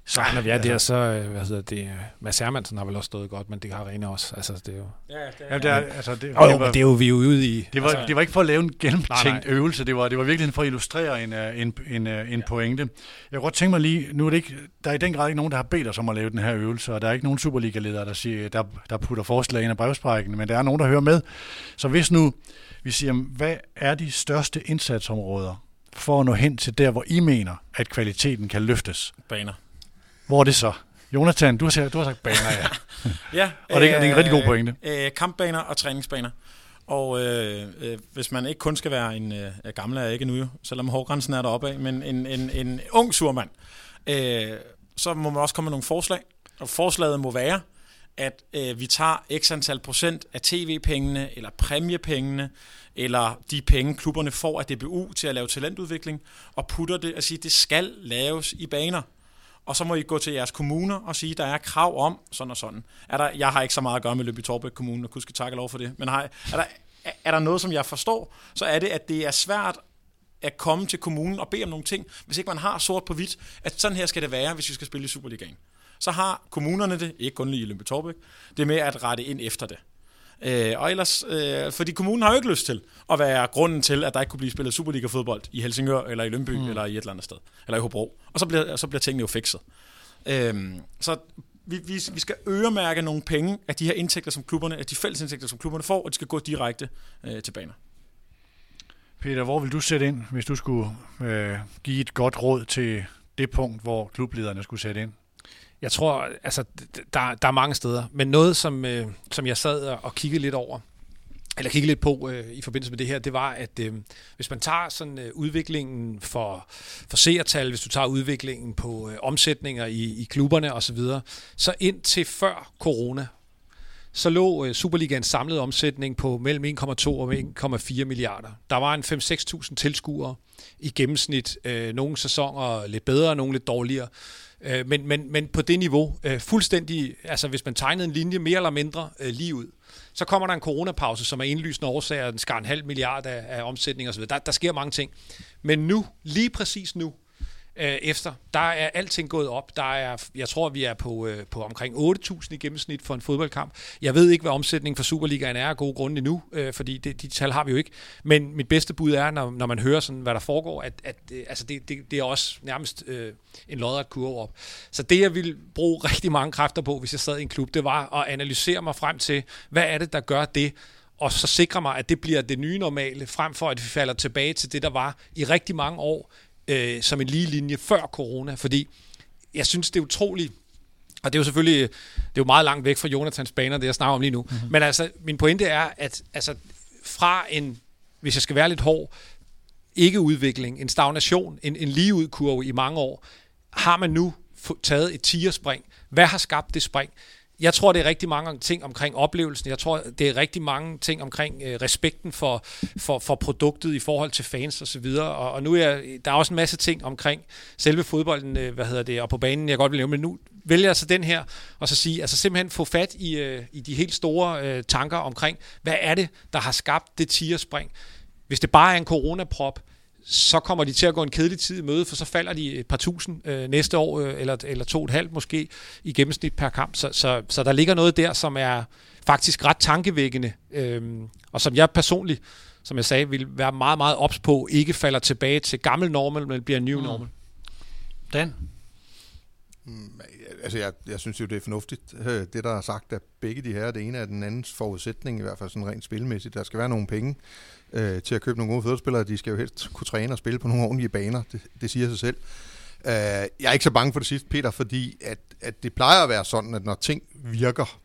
Så når vi er der, så, øh, hvad hedder det, øh, Mads Hermansen har vel også stået godt, men det har Arena også. Altså, det er jo... Ja, det Ja, det, er, altså, det, Jo, det, var, men det er jo, vi er jo ude i... det, var, altså, det var ikke for at lave en gennemtænkt Nej, nej, øvelse, det var, det var virkelig for at illustrere en, en, en, en pointe. Jeg kunne godt tænke mig lige, nu er det ikke, der er i den grad ikke nogen, der har bedt os om at lave den her øvelse, og der er ikke nogen Superliga-ledere, der, siger, der, der putter forslag ind af brevsprækken, men der er nogen, der hører med. Så hvis nu vi siger, hvad er de største indsatsområder for at nå hen til der, hvor I mener, at kvaliteten kan løftes? Baner. Hvor er det så? Jonathan, du har sagt, du har sagt baner, ja. Ja, Og det er- det er en rigtig god pointe. Øh, kampbaner og træningsbaner. Og øh, øh, hvis man ikke kun skal være en, øh, gammel er jeg ikke nu jo, selvom hårgrænsen er deroppe af, men en, en, en ung surmand, øh, så må man også komme med nogle forslag. Og forslaget må være, at øh, vi tager x antal procent af tv-pengene, eller præmiepengene, eller de penge, klubberne får af DBU til at lave talentudvikling, og putter det og siger, det skal laves i baner. Og så må I gå til jeres kommuner og sige, der er krav om sådan og sådan. Er der, jeg har ikke så meget at gøre med Løbby Torbæk Kommune, og kunne takke lov for det, men har, er, der, er der noget, som jeg forstår, så er det, at det er svært at komme til kommunen og bede om nogle ting, hvis ikke man har sort på hvidt, at sådan her skal det være, hvis vi skal spille i Superligaen. Så har kommunerne det, ikke kun lige i Løbby Torbæk, det med at rette ind efter det. Øh, og ellers, øh, fordi kommunen har jo ikke lyst til at være grunden til, at der ikke kunne blive spillet Superliga-fodbold i Helsingør, eller i Lønby, mm. eller i et eller andet sted, eller i Hobro. Og så bliver, så bliver tingene jo fikset. Øhm, så vi, vi, vi skal øremærke nogle penge af de her indtægter, som klubberne, af de fælles indtægter, som klubberne får, og de skal gå direkte øh, til baner. Peter, hvor vil du sætte ind, hvis du skulle øh, give et godt råd til det punkt, hvor klublederne skulle sætte ind? Jeg tror, altså, der, der er mange steder, men noget, som, øh, som jeg sad og kiggede lidt over, eller kiggede lidt på øh, i forbindelse med det her, det var, at øh, hvis man tager sådan øh, udviklingen for, for seertal, hvis du tager udviklingen på øh, omsætninger i, i klubberne osv., så, så indtil før corona, så lå øh, Superligaens samlede omsætning på mellem 1,2 og 1,4 milliarder. Der var en 5-6.000 tilskuere i gennemsnit. Øh, nogle sæsoner lidt bedre, nogle lidt dårligere. Øh, men, men, men på det niveau, øh, fuldstændig, altså hvis man tegnede en linje mere eller mindre øh, lige ud, så kommer der en coronapause, som er indlysende årsager, den skar en halv milliard af, af omsætning osv. Der, der sker mange ting. Men nu, lige præcis nu, øh, efter, der er alting gået op. Der er, jeg tror, vi er på, øh, på omkring 8.000 i gennemsnit for en fodboldkamp. Jeg ved ikke, hvad omsætningen for Superligaen er af gode grunde endnu, øh, fordi det, de tal har vi jo ikke. Men mit bedste bud er, når, når man hører, sådan, hvad der foregår, at, at øh, altså det, det, det er også nærmest øh, en lodret kurve op. Så det, jeg ville bruge rigtig mange kræfter på, hvis jeg sad i en klub, det var at analysere mig frem til, hvad er det, der gør det, og så sikre mig, at det bliver det nye normale, frem for at vi falder tilbage til det, der var i rigtig mange år, øh, som en lige linje før corona, fordi jeg synes, det er utroligt, og det er jo selvfølgelig det er jo meget langt væk fra Jonathans baner, det jeg snakker om lige nu. Mm-hmm. Men altså, min pointe er, at altså, fra en, hvis jeg skal være lidt hård, ikke udvikling, en stagnation, en, en ligeudkurve i mange år, har man nu taget et tierspring. Hvad har skabt det spring? Jeg tror, det er rigtig mange ting omkring oplevelsen. Jeg tror, det er rigtig mange ting omkring øh, respekten for, for, for produktet i forhold til fans og så videre. Og, og nu er der er også en masse ting omkring selve fodbolden, øh, hvad hedder det, og på banen, jeg godt vil nævne, men nu vælger jeg så den her, og så sige, altså simpelthen få fat i, øh, i de helt store øh, tanker omkring, hvad er det, der har skabt det tierspring? Hvis det bare er en coronaprop, så kommer de til at gå en kedelig tid i møde, for så falder de et par tusind øh, næste år, øh, eller, eller to og et halvt måske, i gennemsnit per kamp. Så, så, så der ligger noget der, som er faktisk ret tankevækkende, øh, og som jeg personligt, som jeg sagde, vil være meget, meget ops på, ikke falder tilbage til gammel normal, men bliver new mm. normal. Dan? Mm, altså, jeg, jeg synes jo, det er fornuftigt, øh, det der er sagt af begge de her. Det ene er den andens forudsætning, i hvert fald sådan rent spilmæssigt. Der skal være nogle penge øh, til at købe nogle gode fodboldspillere. De skal jo helst kunne træne og spille på nogle ordentlige baner. Det, det siger sig selv. Øh, jeg er ikke så bange for det sidste, Peter, fordi at, at det plejer at være sådan, at når ting virker,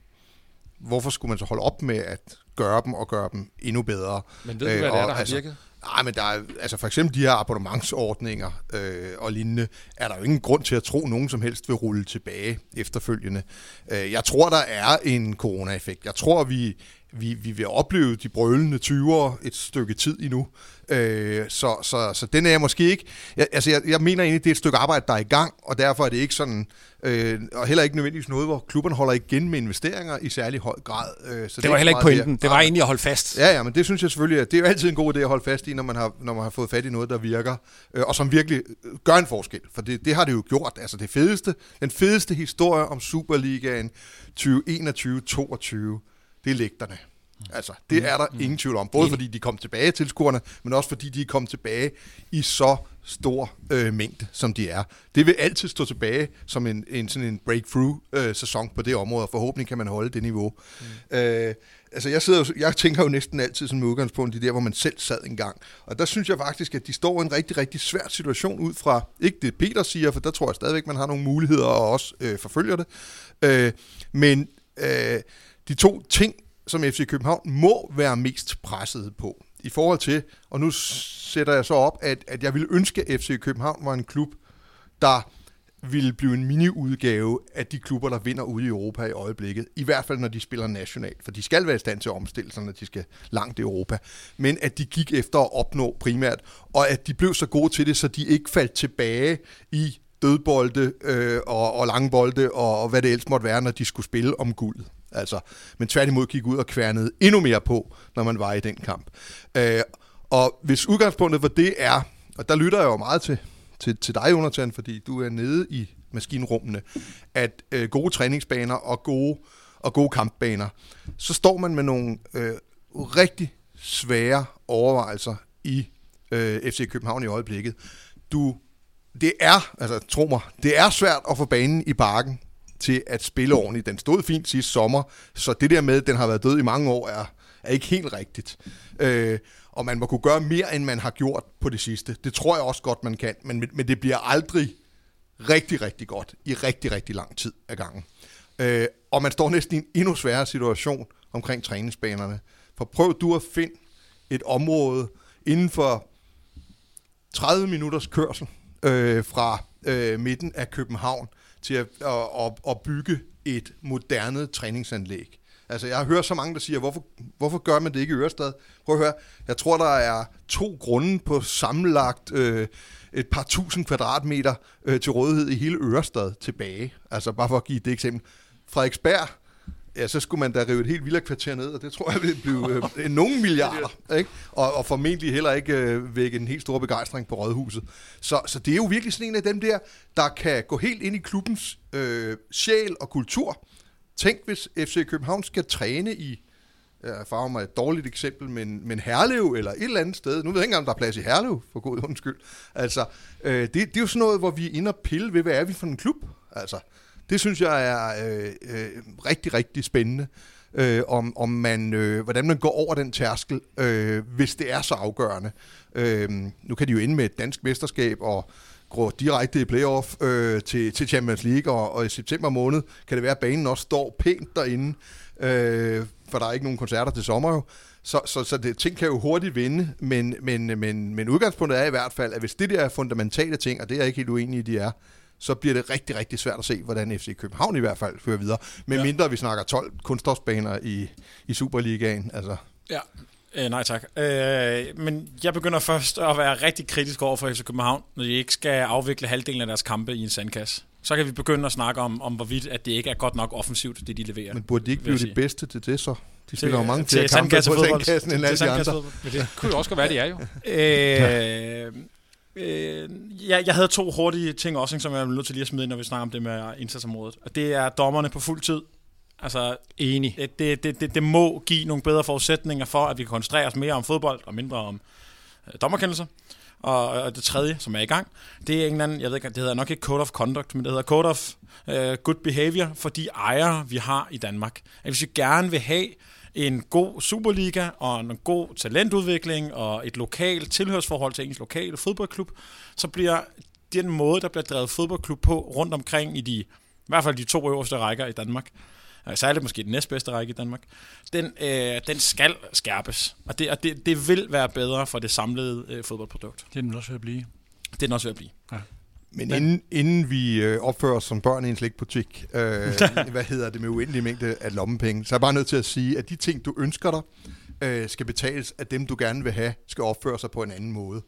hvorfor skulle man så holde op med at gøre dem og gøre dem endnu bedre? Men ved du, hvad øh, det er, der har altså, virket? Nej, men der er, altså for eksempel de her abonnementsordninger øh, og lignende, er der jo ingen grund til at tro, at nogen som helst vil rulle tilbage efterfølgende. Øh, jeg tror, der er en corona-effekt. Jeg tror, vi vi, vi vil opleve de brølende 20'ere et stykke tid endnu. Øh, så, så, så den er jeg måske ikke... Jeg, altså, jeg, jeg mener egentlig, det er et stykke arbejde, der er i gang, og derfor er det ikke sådan... Øh, og heller ikke nødvendigvis noget, hvor klubberne holder igen med investeringer i særlig høj grad. Øh, så det, det var heller ikke pointen. Det var egentlig at holde fast. Ja, ja, men det synes jeg selvfølgelig, at det er jo altid en god idé at holde fast i, når man har, når man har fået fat i noget, der virker, øh, og som virkelig gør en forskel. For det, det har det jo gjort. Altså det fedeste, den fedeste historie om Superligaen 2021-22 det er lægterne. Altså, det er der mm. ingen tvivl om. Både fordi de kom tilbage til scorene, men også fordi de kom tilbage i så stor øh, mængde, som de er. Det vil altid stå tilbage som en, en sådan en breakthrough-sæson øh, på det område, og forhåbentlig kan man holde det niveau. Mm. Øh, altså, jeg, sidder jo, jeg tænker jo næsten altid som udgangspunkt i det der, hvor man selv sad engang. Og der synes jeg faktisk, at de står i en rigtig, rigtig svær situation ud fra, ikke det Peter siger, for der tror jeg stadigvæk, man har nogle muligheder og også øh, forfølger det. Øh, men øh, de to ting, som FC København må være mest presset på. I forhold til, og nu sætter jeg så op, at, at jeg ville ønske, at FC København var en klub, der ville blive en mini-udgave af de klubber, der vinder ude i Europa i øjeblikket. I hvert fald, når de spiller nationalt. For de skal være i stand til at omstille sig, når de skal langt i Europa. Men at de gik efter at opnå primært, og at de blev så gode til det, så de ikke faldt tilbage i dødbolde øh, og, og langbolde og, og hvad det ellers måtte være, når de skulle spille om guldet. Altså, men tværtimod gik ud og kværnede endnu mere på, når man var i den kamp. Øh, og hvis udgangspunktet for det er, og der lytter jeg jo meget til, til, til dig, Jonathan, fordi du er nede i maskinrummene, at øh, gode træningsbaner og gode, og gode kampbaner, så står man med nogle øh, rigtig svære overvejelser i øh, FC København i øjeblikket. Du, det er, altså tro mig, det er svært at få banen i bakken til at spille ordentligt. Den stod fint sidste sommer, så det der med, at den har været død i mange år, er, er ikke helt rigtigt. Øh, og man må kunne gøre mere, end man har gjort på det sidste. Det tror jeg også godt, man kan, men, men det bliver aldrig rigtig, rigtig godt i rigtig, rigtig lang tid ad gangen. Øh, og man står næsten i en endnu sværere situation omkring træningsbanerne. For prøv du at finde et område inden for 30 minutters kørsel øh, fra øh, midten af København, til at, at, at, at bygge et moderne træningsanlæg. Altså, jeg har hørt så mange, der siger, hvorfor, hvorfor gør man det ikke i Ørestad? Prøv at høre, jeg tror, der er to grunde på sammenlagt øh, et par tusind kvadratmeter øh, til rådighed i hele Ørestad tilbage. Altså, bare for at give det eksempel. Frederiksberg ja, så skulle man da rive et helt villa-kvarter ned, og det tror jeg vil blive øh, nogle milliarder, ikke? Og, og formentlig heller ikke øh, vække en helt stor begejstring på Rådhuset. Så, så det er jo virkelig sådan en af dem der, der kan gå helt ind i klubbens øh, sjæl og kultur. Tænk, hvis FC København skal træne i, jeg farver mig et dårligt eksempel, men, men Herlev eller et eller andet sted. Nu ved jeg ikke engang, om der er plads i Herlev, for god undskyld. Altså, øh, det, det er jo sådan noget, hvor vi er inde og pille ved, hvad er vi for en klub? Altså, det synes jeg er øh, øh, rigtig, rigtig spændende. Øh, om, om man, øh, hvordan man går over den tærskel, øh, hvis det er så afgørende. Øh, nu kan de jo ind med et dansk mesterskab og gå direkte i playoff øh, til, til Champions League, og, og i september måned kan det være, at banen også står pænt derinde, øh, for der er ikke nogen koncerter til sommer jo. Så, så, så det, ting kan jo hurtigt vinde, men, men, men, men udgangspunktet er i hvert fald, at hvis det der er fundamentale ting, og det er jeg ikke helt uenig i, de er, så bliver det rigtig, rigtig svært at se, hvordan FC København i hvert fald fører videre. Men ja. mindre vi snakker 12 kunststofbaner i, i Superligaen. Altså, Ja. Øh, nej tak. Øh, men jeg begynder først at være rigtig kritisk over for FC København, når de ikke skal afvikle halvdelen af deres kampe i en sandkasse. Så kan vi begynde at snakke om, om hvorvidt at det ikke er godt nok offensivt, det de leverer. men burde de ikke blive de bedste til det så? De spiller jo mange til flere kampe på sandkassen end alle de andre. Men det kunne jo også godt være, det er jo. Øh, øh, ja, jeg havde to hurtige ting også, som jeg er nødt til lige at smide ind, når vi snakker om det med indsatsområdet. Og det er dommerne på fuld tid. Altså, Enig. det, det, det, det, det må give nogle bedre forudsætninger for, at vi kan koncentrere os mere om fodbold og mindre om øh, dommerkendelser. Og, og det tredje, som er i gang, det er en eller anden, jeg ved ikke, det hedder nok ikke Code of Conduct, men det hedder Code of uh, Good Behavior for de ejere, vi har i Danmark. At hvis vi gerne vil have en god Superliga og en god talentudvikling og et lokalt tilhørsforhold til ens lokale fodboldklub, så bliver den måde, der bliver drevet fodboldklub på rundt omkring i de, i hvert fald de to øverste rækker i Danmark, øh, særligt måske den næstbedste række i Danmark, den, øh, den skal skærpes. Og, det, og det, det vil være bedre for det samlede øh, fodboldprodukt. Det er den også ved at blive. Det er den også ved at blive. Men inden, inden vi øh, opfører os som børn i en slikbutik, øh, hvad hedder det med uendelig mængde af lommepenge, så er jeg bare nødt til at sige, at de ting, du ønsker dig, øh, skal betales af dem, du gerne vil have, skal opføre sig på en anden måde.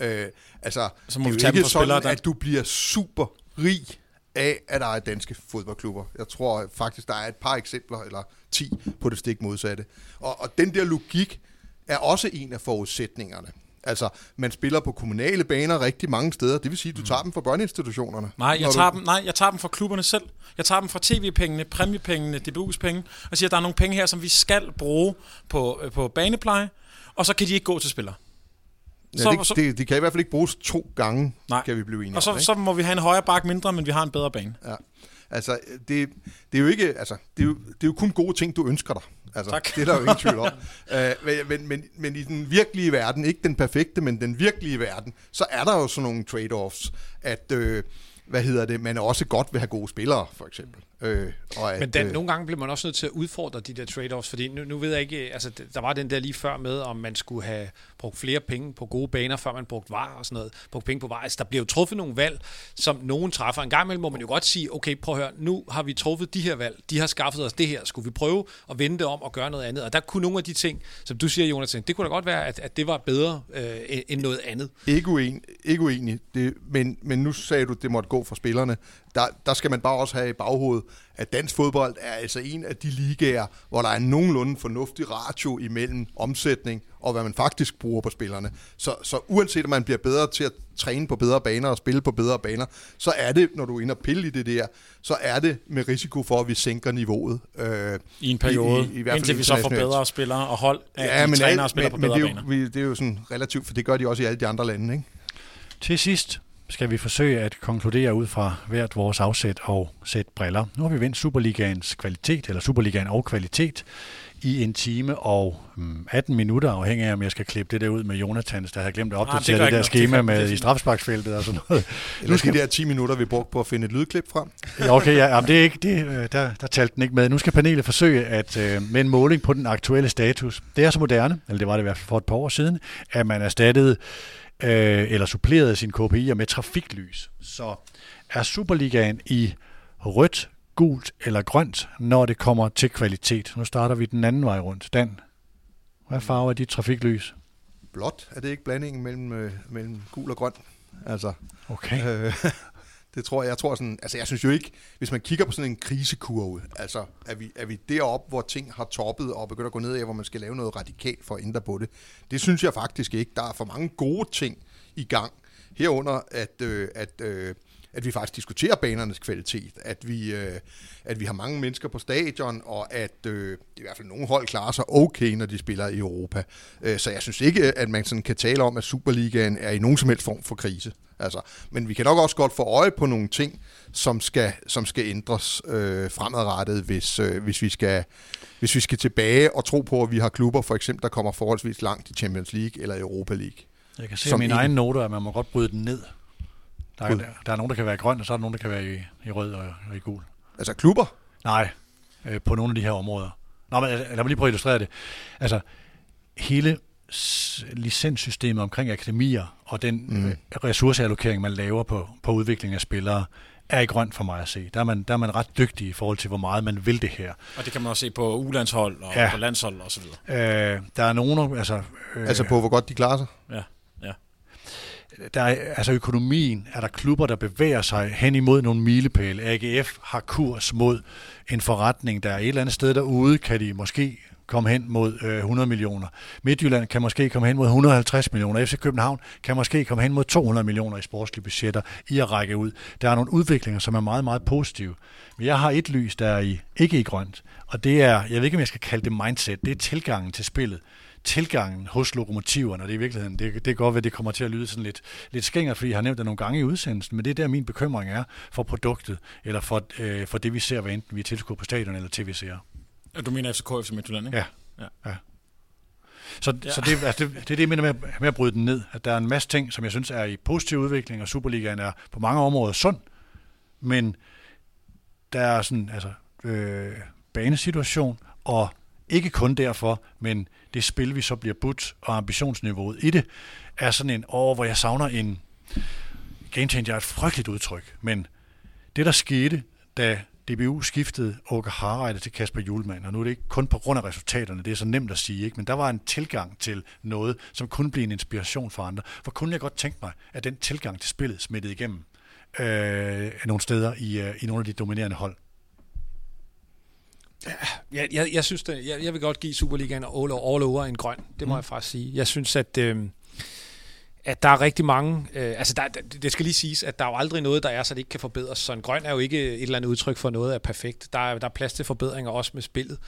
Øh, altså, Så må det er jo ikke sådan, der- at du bliver super rig af, at der er danske fodboldklubber. Jeg tror faktisk, der er et par eksempler, eller 10 på det stik modsatte. Og, og den der logik er også en af forudsætningerne. Altså, man spiller på kommunale baner rigtig mange steder. Det vil sige, at du tager dem fra børneinstitutionerne. Nej, jeg Når du- tager, dem, nej, jeg tager dem fra klubberne selv. Jeg tager dem fra tv-pengene, præmiepengene, DBU's penge, og siger, at der er nogle penge her, som vi skal bruge på, øh, på banepleje, og så kan de ikke gå til spillere. Ja, Så- det, så- det, de kan i hvert fald ikke bruges to gange, Nej. kan vi blive enige Og så, om. ikke? så må vi have en højere bak mindre, men vi har en bedre bane. Ja. Altså, det, det er jo ikke, altså, det er jo, det er jo kun gode ting, du ønsker dig. Altså, Tak. Det er der jo ingen tvivl om. men, men, men, men i den virkelige verden, ikke den perfekte, men den virkelige verden, så er der jo sådan nogle trade-offs, at, øh, hvad hedder det, man også godt vil have gode spillere, for eksempel. Øh, og at, Men den, øh, nogle gange bliver man også nødt til at udfordre de der trade-offs, fordi nu, nu ved jeg ikke, altså der var den der lige før med, om man skulle have brugt flere penge på gode baner, før man brugte var og sådan noget, brugt penge på var. Altså der bliver jo truffet nogle valg, som nogen træffer. En gang imellem må man jo godt sige, okay, prøv at høre, nu har vi truffet de her valg, de har skaffet os det her, skulle vi prøve at vende det om og gøre noget andet? Og der kunne nogle af de ting, som du siger, Jonathan, det kunne da godt være, at, at det var bedre øh, end- noget andet. Ikke uenig, ikke uenig. Det, men, men nu sagde du, at det måtte gå for spillerne. Der, der skal man bare også have i baghovedet, at dansk fodbold er altså en af de ligaer, hvor der er nogenlunde fornuftig ratio imellem omsætning og hvad man faktisk bruger på spillerne. Så, så uanset om man bliver bedre til at træne på bedre baner og spille på bedre baner, så er det, når du er inde og pille i det der, så er det med risiko for, at vi sænker niveauet. Øh, I en periode, I, i, i hvert fald indtil vi så får bedre spillere og hold af Ja, men, trænere og alt, spiller men, på men bedre det, er baner. jo, vi, det er jo sådan relativt, for det gør de også i alle de andre lande, ikke? Til sidst skal vi forsøge at konkludere ud fra hvert vores afsæt og sæt briller. Nu har vi vendt Superligaens kvalitet, eller Superligaen og kvalitet, i en time og mm, 18 minutter, afhængig af, om jeg skal klippe det der ud med Jonathans, der havde glemt at Ah, det opdatere gør det, ikke der schema Det med det- i strafsparksfeltet og sådan noget. Eller skal de der 10 minutter, vi brugte på at finde et lydklip frem? Ja, okay, ja, jamen det er ikke, det, øh, der, der talte den ikke med. Nu skal panelet forsøge at øh, med en måling på den aktuelle status. Det er så moderne, eller det var det i hvert fald for et par år siden, at man erstattede øh, eller supplerede sine KPI'er med trafiklys. Så er Superligaen i rødt, gult eller grønt, når det kommer til kvalitet? Nu starter vi den anden vej rundt. Dan, hvad farve er dit trafiklys? Blåt, er det ikke blandingen mellem, øh, mellem gul og grøn? Altså, Okay. øh, det tror jeg, jeg tror sådan, altså jeg synes jo ikke, hvis man kigger på sådan en krisekurve, altså er vi, er vi deroppe, hvor ting har toppet og begynder at gå ned af, hvor man skal lave noget radikalt for at ændre på det. Det synes jeg faktisk ikke. Der er for mange gode ting i gang. Herunder, at, øh, at, øh, at vi faktisk diskuterer banernes kvalitet, at vi, øh, at vi har mange mennesker på stadion, og at øh, i hvert fald nogle hold klarer sig okay, når de spiller i Europa. Øh, så jeg synes ikke, at man sådan kan tale om, at Superligaen er i nogen som helst form for krise. Altså, men vi kan nok også godt få øje på nogle ting, som skal, som skal ændres øh, fremadrettet, hvis, øh, hvis, vi skal, hvis vi skal tilbage og tro på, at vi har klubber, for eksempel, der kommer forholdsvis langt i Champions League eller Europa League. Jeg kan se som mine ikke- egne noter, at man må godt bryde den ned. Der er, der er nogen, der kan være grøn, og så er der nogen, der kan være i, i rød og, og i gul. Altså klubber, Nej, øh, på nogle af de her områder. Nå, men altså, lad mig lige prøve at illustrere det. Altså, hele licenssystemet omkring akademier og den Mm. ressourceallokering, man laver på, på udvikling af spillere, er i grønt for mig at se. Der er, man, der er man ret dygtig i forhold til, hvor meget man vil det her. Og det kan man også se på ulandshold og Ja. ja. på landshold og så videre. Øh, der er nogen, altså... Øh, Altså på, hvor godt de klarer sig. Ja, ja. der er, altså økonomien, er der klubber, der bevæger sig hen imod nogle milepæle. AGF har kurs mod en forretning, der er et eller andet sted derude, kan de måske komme hen mod øh, 100 millioner. Midtjylland kan måske komme hen mod 150 millioner. FC København kan måske komme hen mod 200 millioner i sportslige budgetter i at række ud. Der er nogle udviklinger, som er meget, meget positive. Men jeg har et lys, der er i, ikke i grønt, og det er, jeg ved ikke, om jeg skal kalde det mindset, det er tilgangen til spillet tilgangen hos lokomotiverne, og det er i virkeligheden, det, det kan godt at det kommer til at lyde sådan lidt, lidt skængert, fordi jeg har nævnt det nogle gange i udsendelsen, men det er der, min bekymring er for produktet, eller for, øh, for det, vi ser, hvad enten vi er tilskuer på stadion eller tv-serier. Du mener FCK FC Midtjylland, ikke? Ja. Så, ja. så det, altså det, det er det, jeg mener med, med at bryde den ned, at der er en masse ting, som jeg synes er i positiv udvikling, og Superligaen er på mange områder sund, men der er sådan, altså, øh, banesituation, og ikke kun derfor, men det spil, vi så bliver budt, og ambitionsniveauet i det, er sådan en år, hvor jeg savner en game changer, er et frygteligt udtryk, men det, der skete, da DBU skiftede Åke Harreide til Kasper Julemand, og nu er det ikke kun på grund af resultaterne, det er så nemt at sige, ikke? men der var en tilgang til noget, som kunne blive en inspiration for andre. For kunne jeg godt tænke mig, at den tilgang til spillet smittede igennem øh, nogle steder i, øh, i nogle af de dominerende hold. Jeg, jeg, jeg synes, det, jeg, jeg vil godt give Superligaen all, all over en grøn. Det må mm. jeg faktisk sige. Jeg synes, at, øh, at der er rigtig mange... Øh, altså, der, det skal lige siges, at der er jo aldrig noget, der er, så det ikke kan forbedres. Så en grøn er jo ikke et eller andet udtryk for noget er perfekt. Der er, der er plads til forbedringer også med spillet.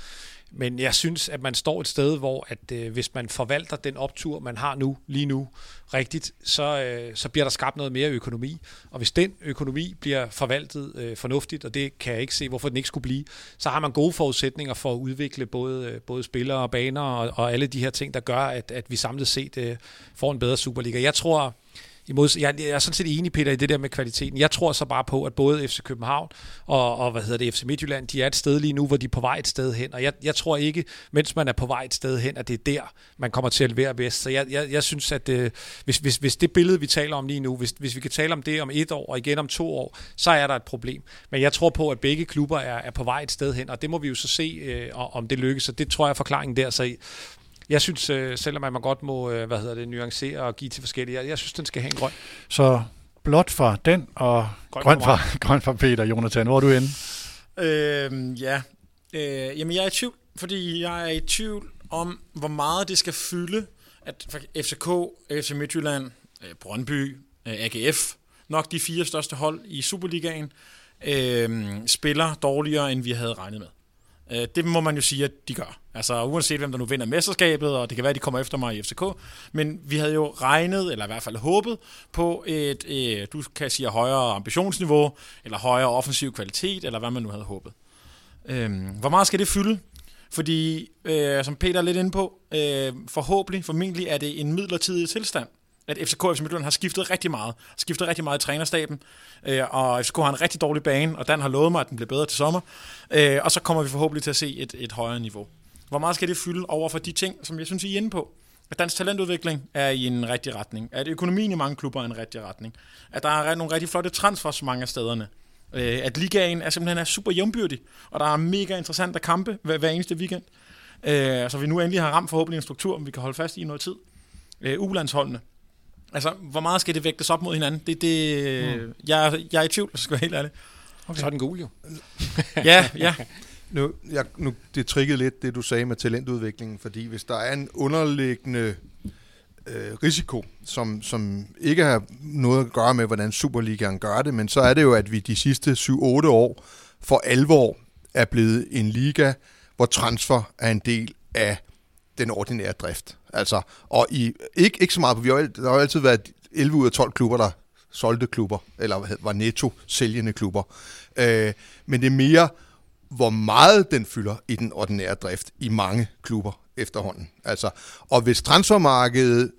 Men jeg synes, at man står et sted, hvor at øh, hvis man forvalter den optur, man har nu, lige nu, rigtigt, så, øh, så bliver der skabt noget mere økonomi. Og hvis den økonomi bliver forvaltet øh, fornuftigt, og det kan jeg ikke se, hvorfor den ikke skulle blive, så har man gode forudsætninger for at udvikle både, øh, både spillere og baner og, og alle de her ting, der gør, at, at vi samlet set øh, får en bedre Superliga. Jeg tror, i jeg, jeg er sådan set enig, Peter, i det der med kvaliteten. Jeg tror så bare på, at både FC København og, og hvad hedder det, FC Midtjylland, de er et sted lige nu, hvor de er på vej et sted hen. Og jeg, jeg tror ikke, mens man er på vej et sted hen, at det er der, man kommer til at levere bedst. Så jeg, jeg, jeg synes, at øh, hvis, hvis, hvis det billede, vi taler om lige nu, hvis, hvis vi kan tale om det om et år og igen om to år, så er der et problem. Men jeg tror på, at begge klubber er, er på vej et sted hen, og det må vi jo så se, øh, om det lykkes. Så det tror jeg er forklaringen der. Så jeg synes, øh, selvom man godt må øh, hvad hedder det, nuancere og give til forskellige, jeg, jeg synes, den skal have en grøn. Så blot fra den, og Grøn grøn, for grøn, fra, grøn fra Peter. Jonathan, hvor er du henne? Øhm, ja. Øh, jamen, jeg er i tvivl, fordi jeg er i tvivl om, hvor meget det skal fylde, at FCK, FC Midtjylland, øh, Brøndby, øh, AGF, nok de fire største hold i Superligaen, øh, spiller dårligere, end vi havde regnet med. Øh, det må man jo sige, at de gør. Altså uanset hvem der nu vinder mesterskabet, og det kan være, at de kommer efter mig i FCK, men vi havde jo regnet, eller i hvert fald håbet, på et, øh, du kan sige højere ambitionsniveau, eller højere offensiv kvalitet, eller hvad man nu havde håbet. Øhm, hvor meget skal det fylde? Fordi, øh, som Peter er lidt inde på, øh, forhåbentlig, formentlig er det en midlertidig tilstand, at FCK og FC Midtjylland har skiftet rigtig meget. Skiftet rigtig meget i trænerstaben, øh, og FCK har en rigtig dårlig bane, og Dan har lovet mig, at den bliver bedre til sommer. Øh, og så kommer vi forhåbentlig til at se et, et højere niveau. Hvor meget skal det fylde over for de ting, som jeg synes, I er inde på? At dansk talentudvikling er i en rigtig retning. At økonomien i mange klubber er i en rigtig retning. At der er nogle rigtig flotte transfers mange af stederne. Øh, at ligaen er simpelthen er super jævnbyrdig, og der er mega interessante kampe hver, hver eneste weekend. Øh, så vi nu endelig har ramt forhåbentlig en struktur, vi kan holde fast i i noget tid. Øh, ulandsholdene. Altså, hvor meget skal det vægtes op mod hinanden? Det, det, mm. jeg, jeg er i tvivl, så skal jeg helt ærlig. Okay. Så er den gul jo. Ja, ja. Nu, jeg, nu, det triggede lidt, det du sagde med talentudviklingen, fordi hvis der er en underliggende øh, risiko, som, som ikke har noget at gøre med, hvordan Superligaen gør det, men så er det jo, at vi de sidste 7-8 år for alvor er blevet en liga, hvor transfer er en del af den ordinære drift. Altså, og i, ikke, ikke så meget, for vi har, jo- der har jo altid været 11 ud af 12 klubber, der solgte klubber, eller var netto sælgende klubber. Øh, men det er mere, hvor meget den fylder i den ordinære drift i mange klubber efterhånden. Altså, og hvis transfermarkedet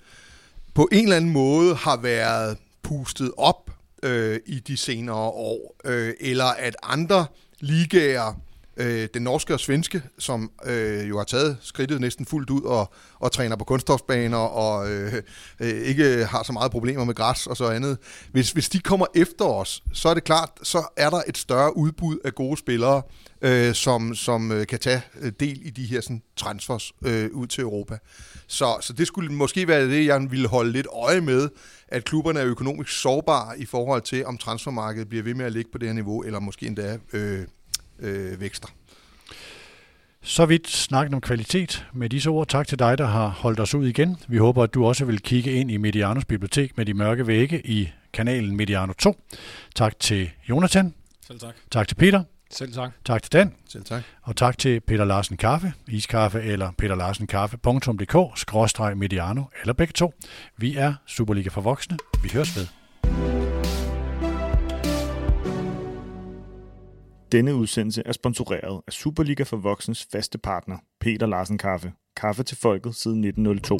på en eller anden måde har været pustet op øh, i de senere år, øh, eller at andre ligaer øh, den norske og svenske, som øh, jo har taget skridtet næsten fuldt ud og, og træner på kunststofbaner og øh, øh, ikke har så meget problemer med græs og så andet. Hvis, hvis de kommer efter os, så er det klart, så er der et større udbud af gode spillere, øh, som, som øh, kan tage øh, del i de her sådan, transfers øh, ud til Europa. Så, så det skulle måske være det, jeg ville holde lidt øje med, at klubberne er økonomisk sårbare i forhold til, om transfermarkedet bliver ved med at ligge på det her niveau, eller måske endda øh, øh, vækster. Så vidt snakken om kvalitet. Med disse ord, tak til dig, der har holdt os ud igen. Vi håber, at du også vil kigge ind i Medianos bibliotek med de mørke vægge i kanalen Mediano 2. Tak til Jonathan. Selv tak. Tak til Peter. Selv tak. Tak til Dan. Selv tak. Og tak til Peter Larsen Kaffe, iskaffe eller peterlarsenkaffe.dk, skråstreg mediano eller begge to. Vi er Superliga for voksne. Vi høres ved. Denne udsendelse er sponsoreret af Superliga for Voksens faste partner, Peter Larsen Kaffe. Kaffe til folket siden 1902.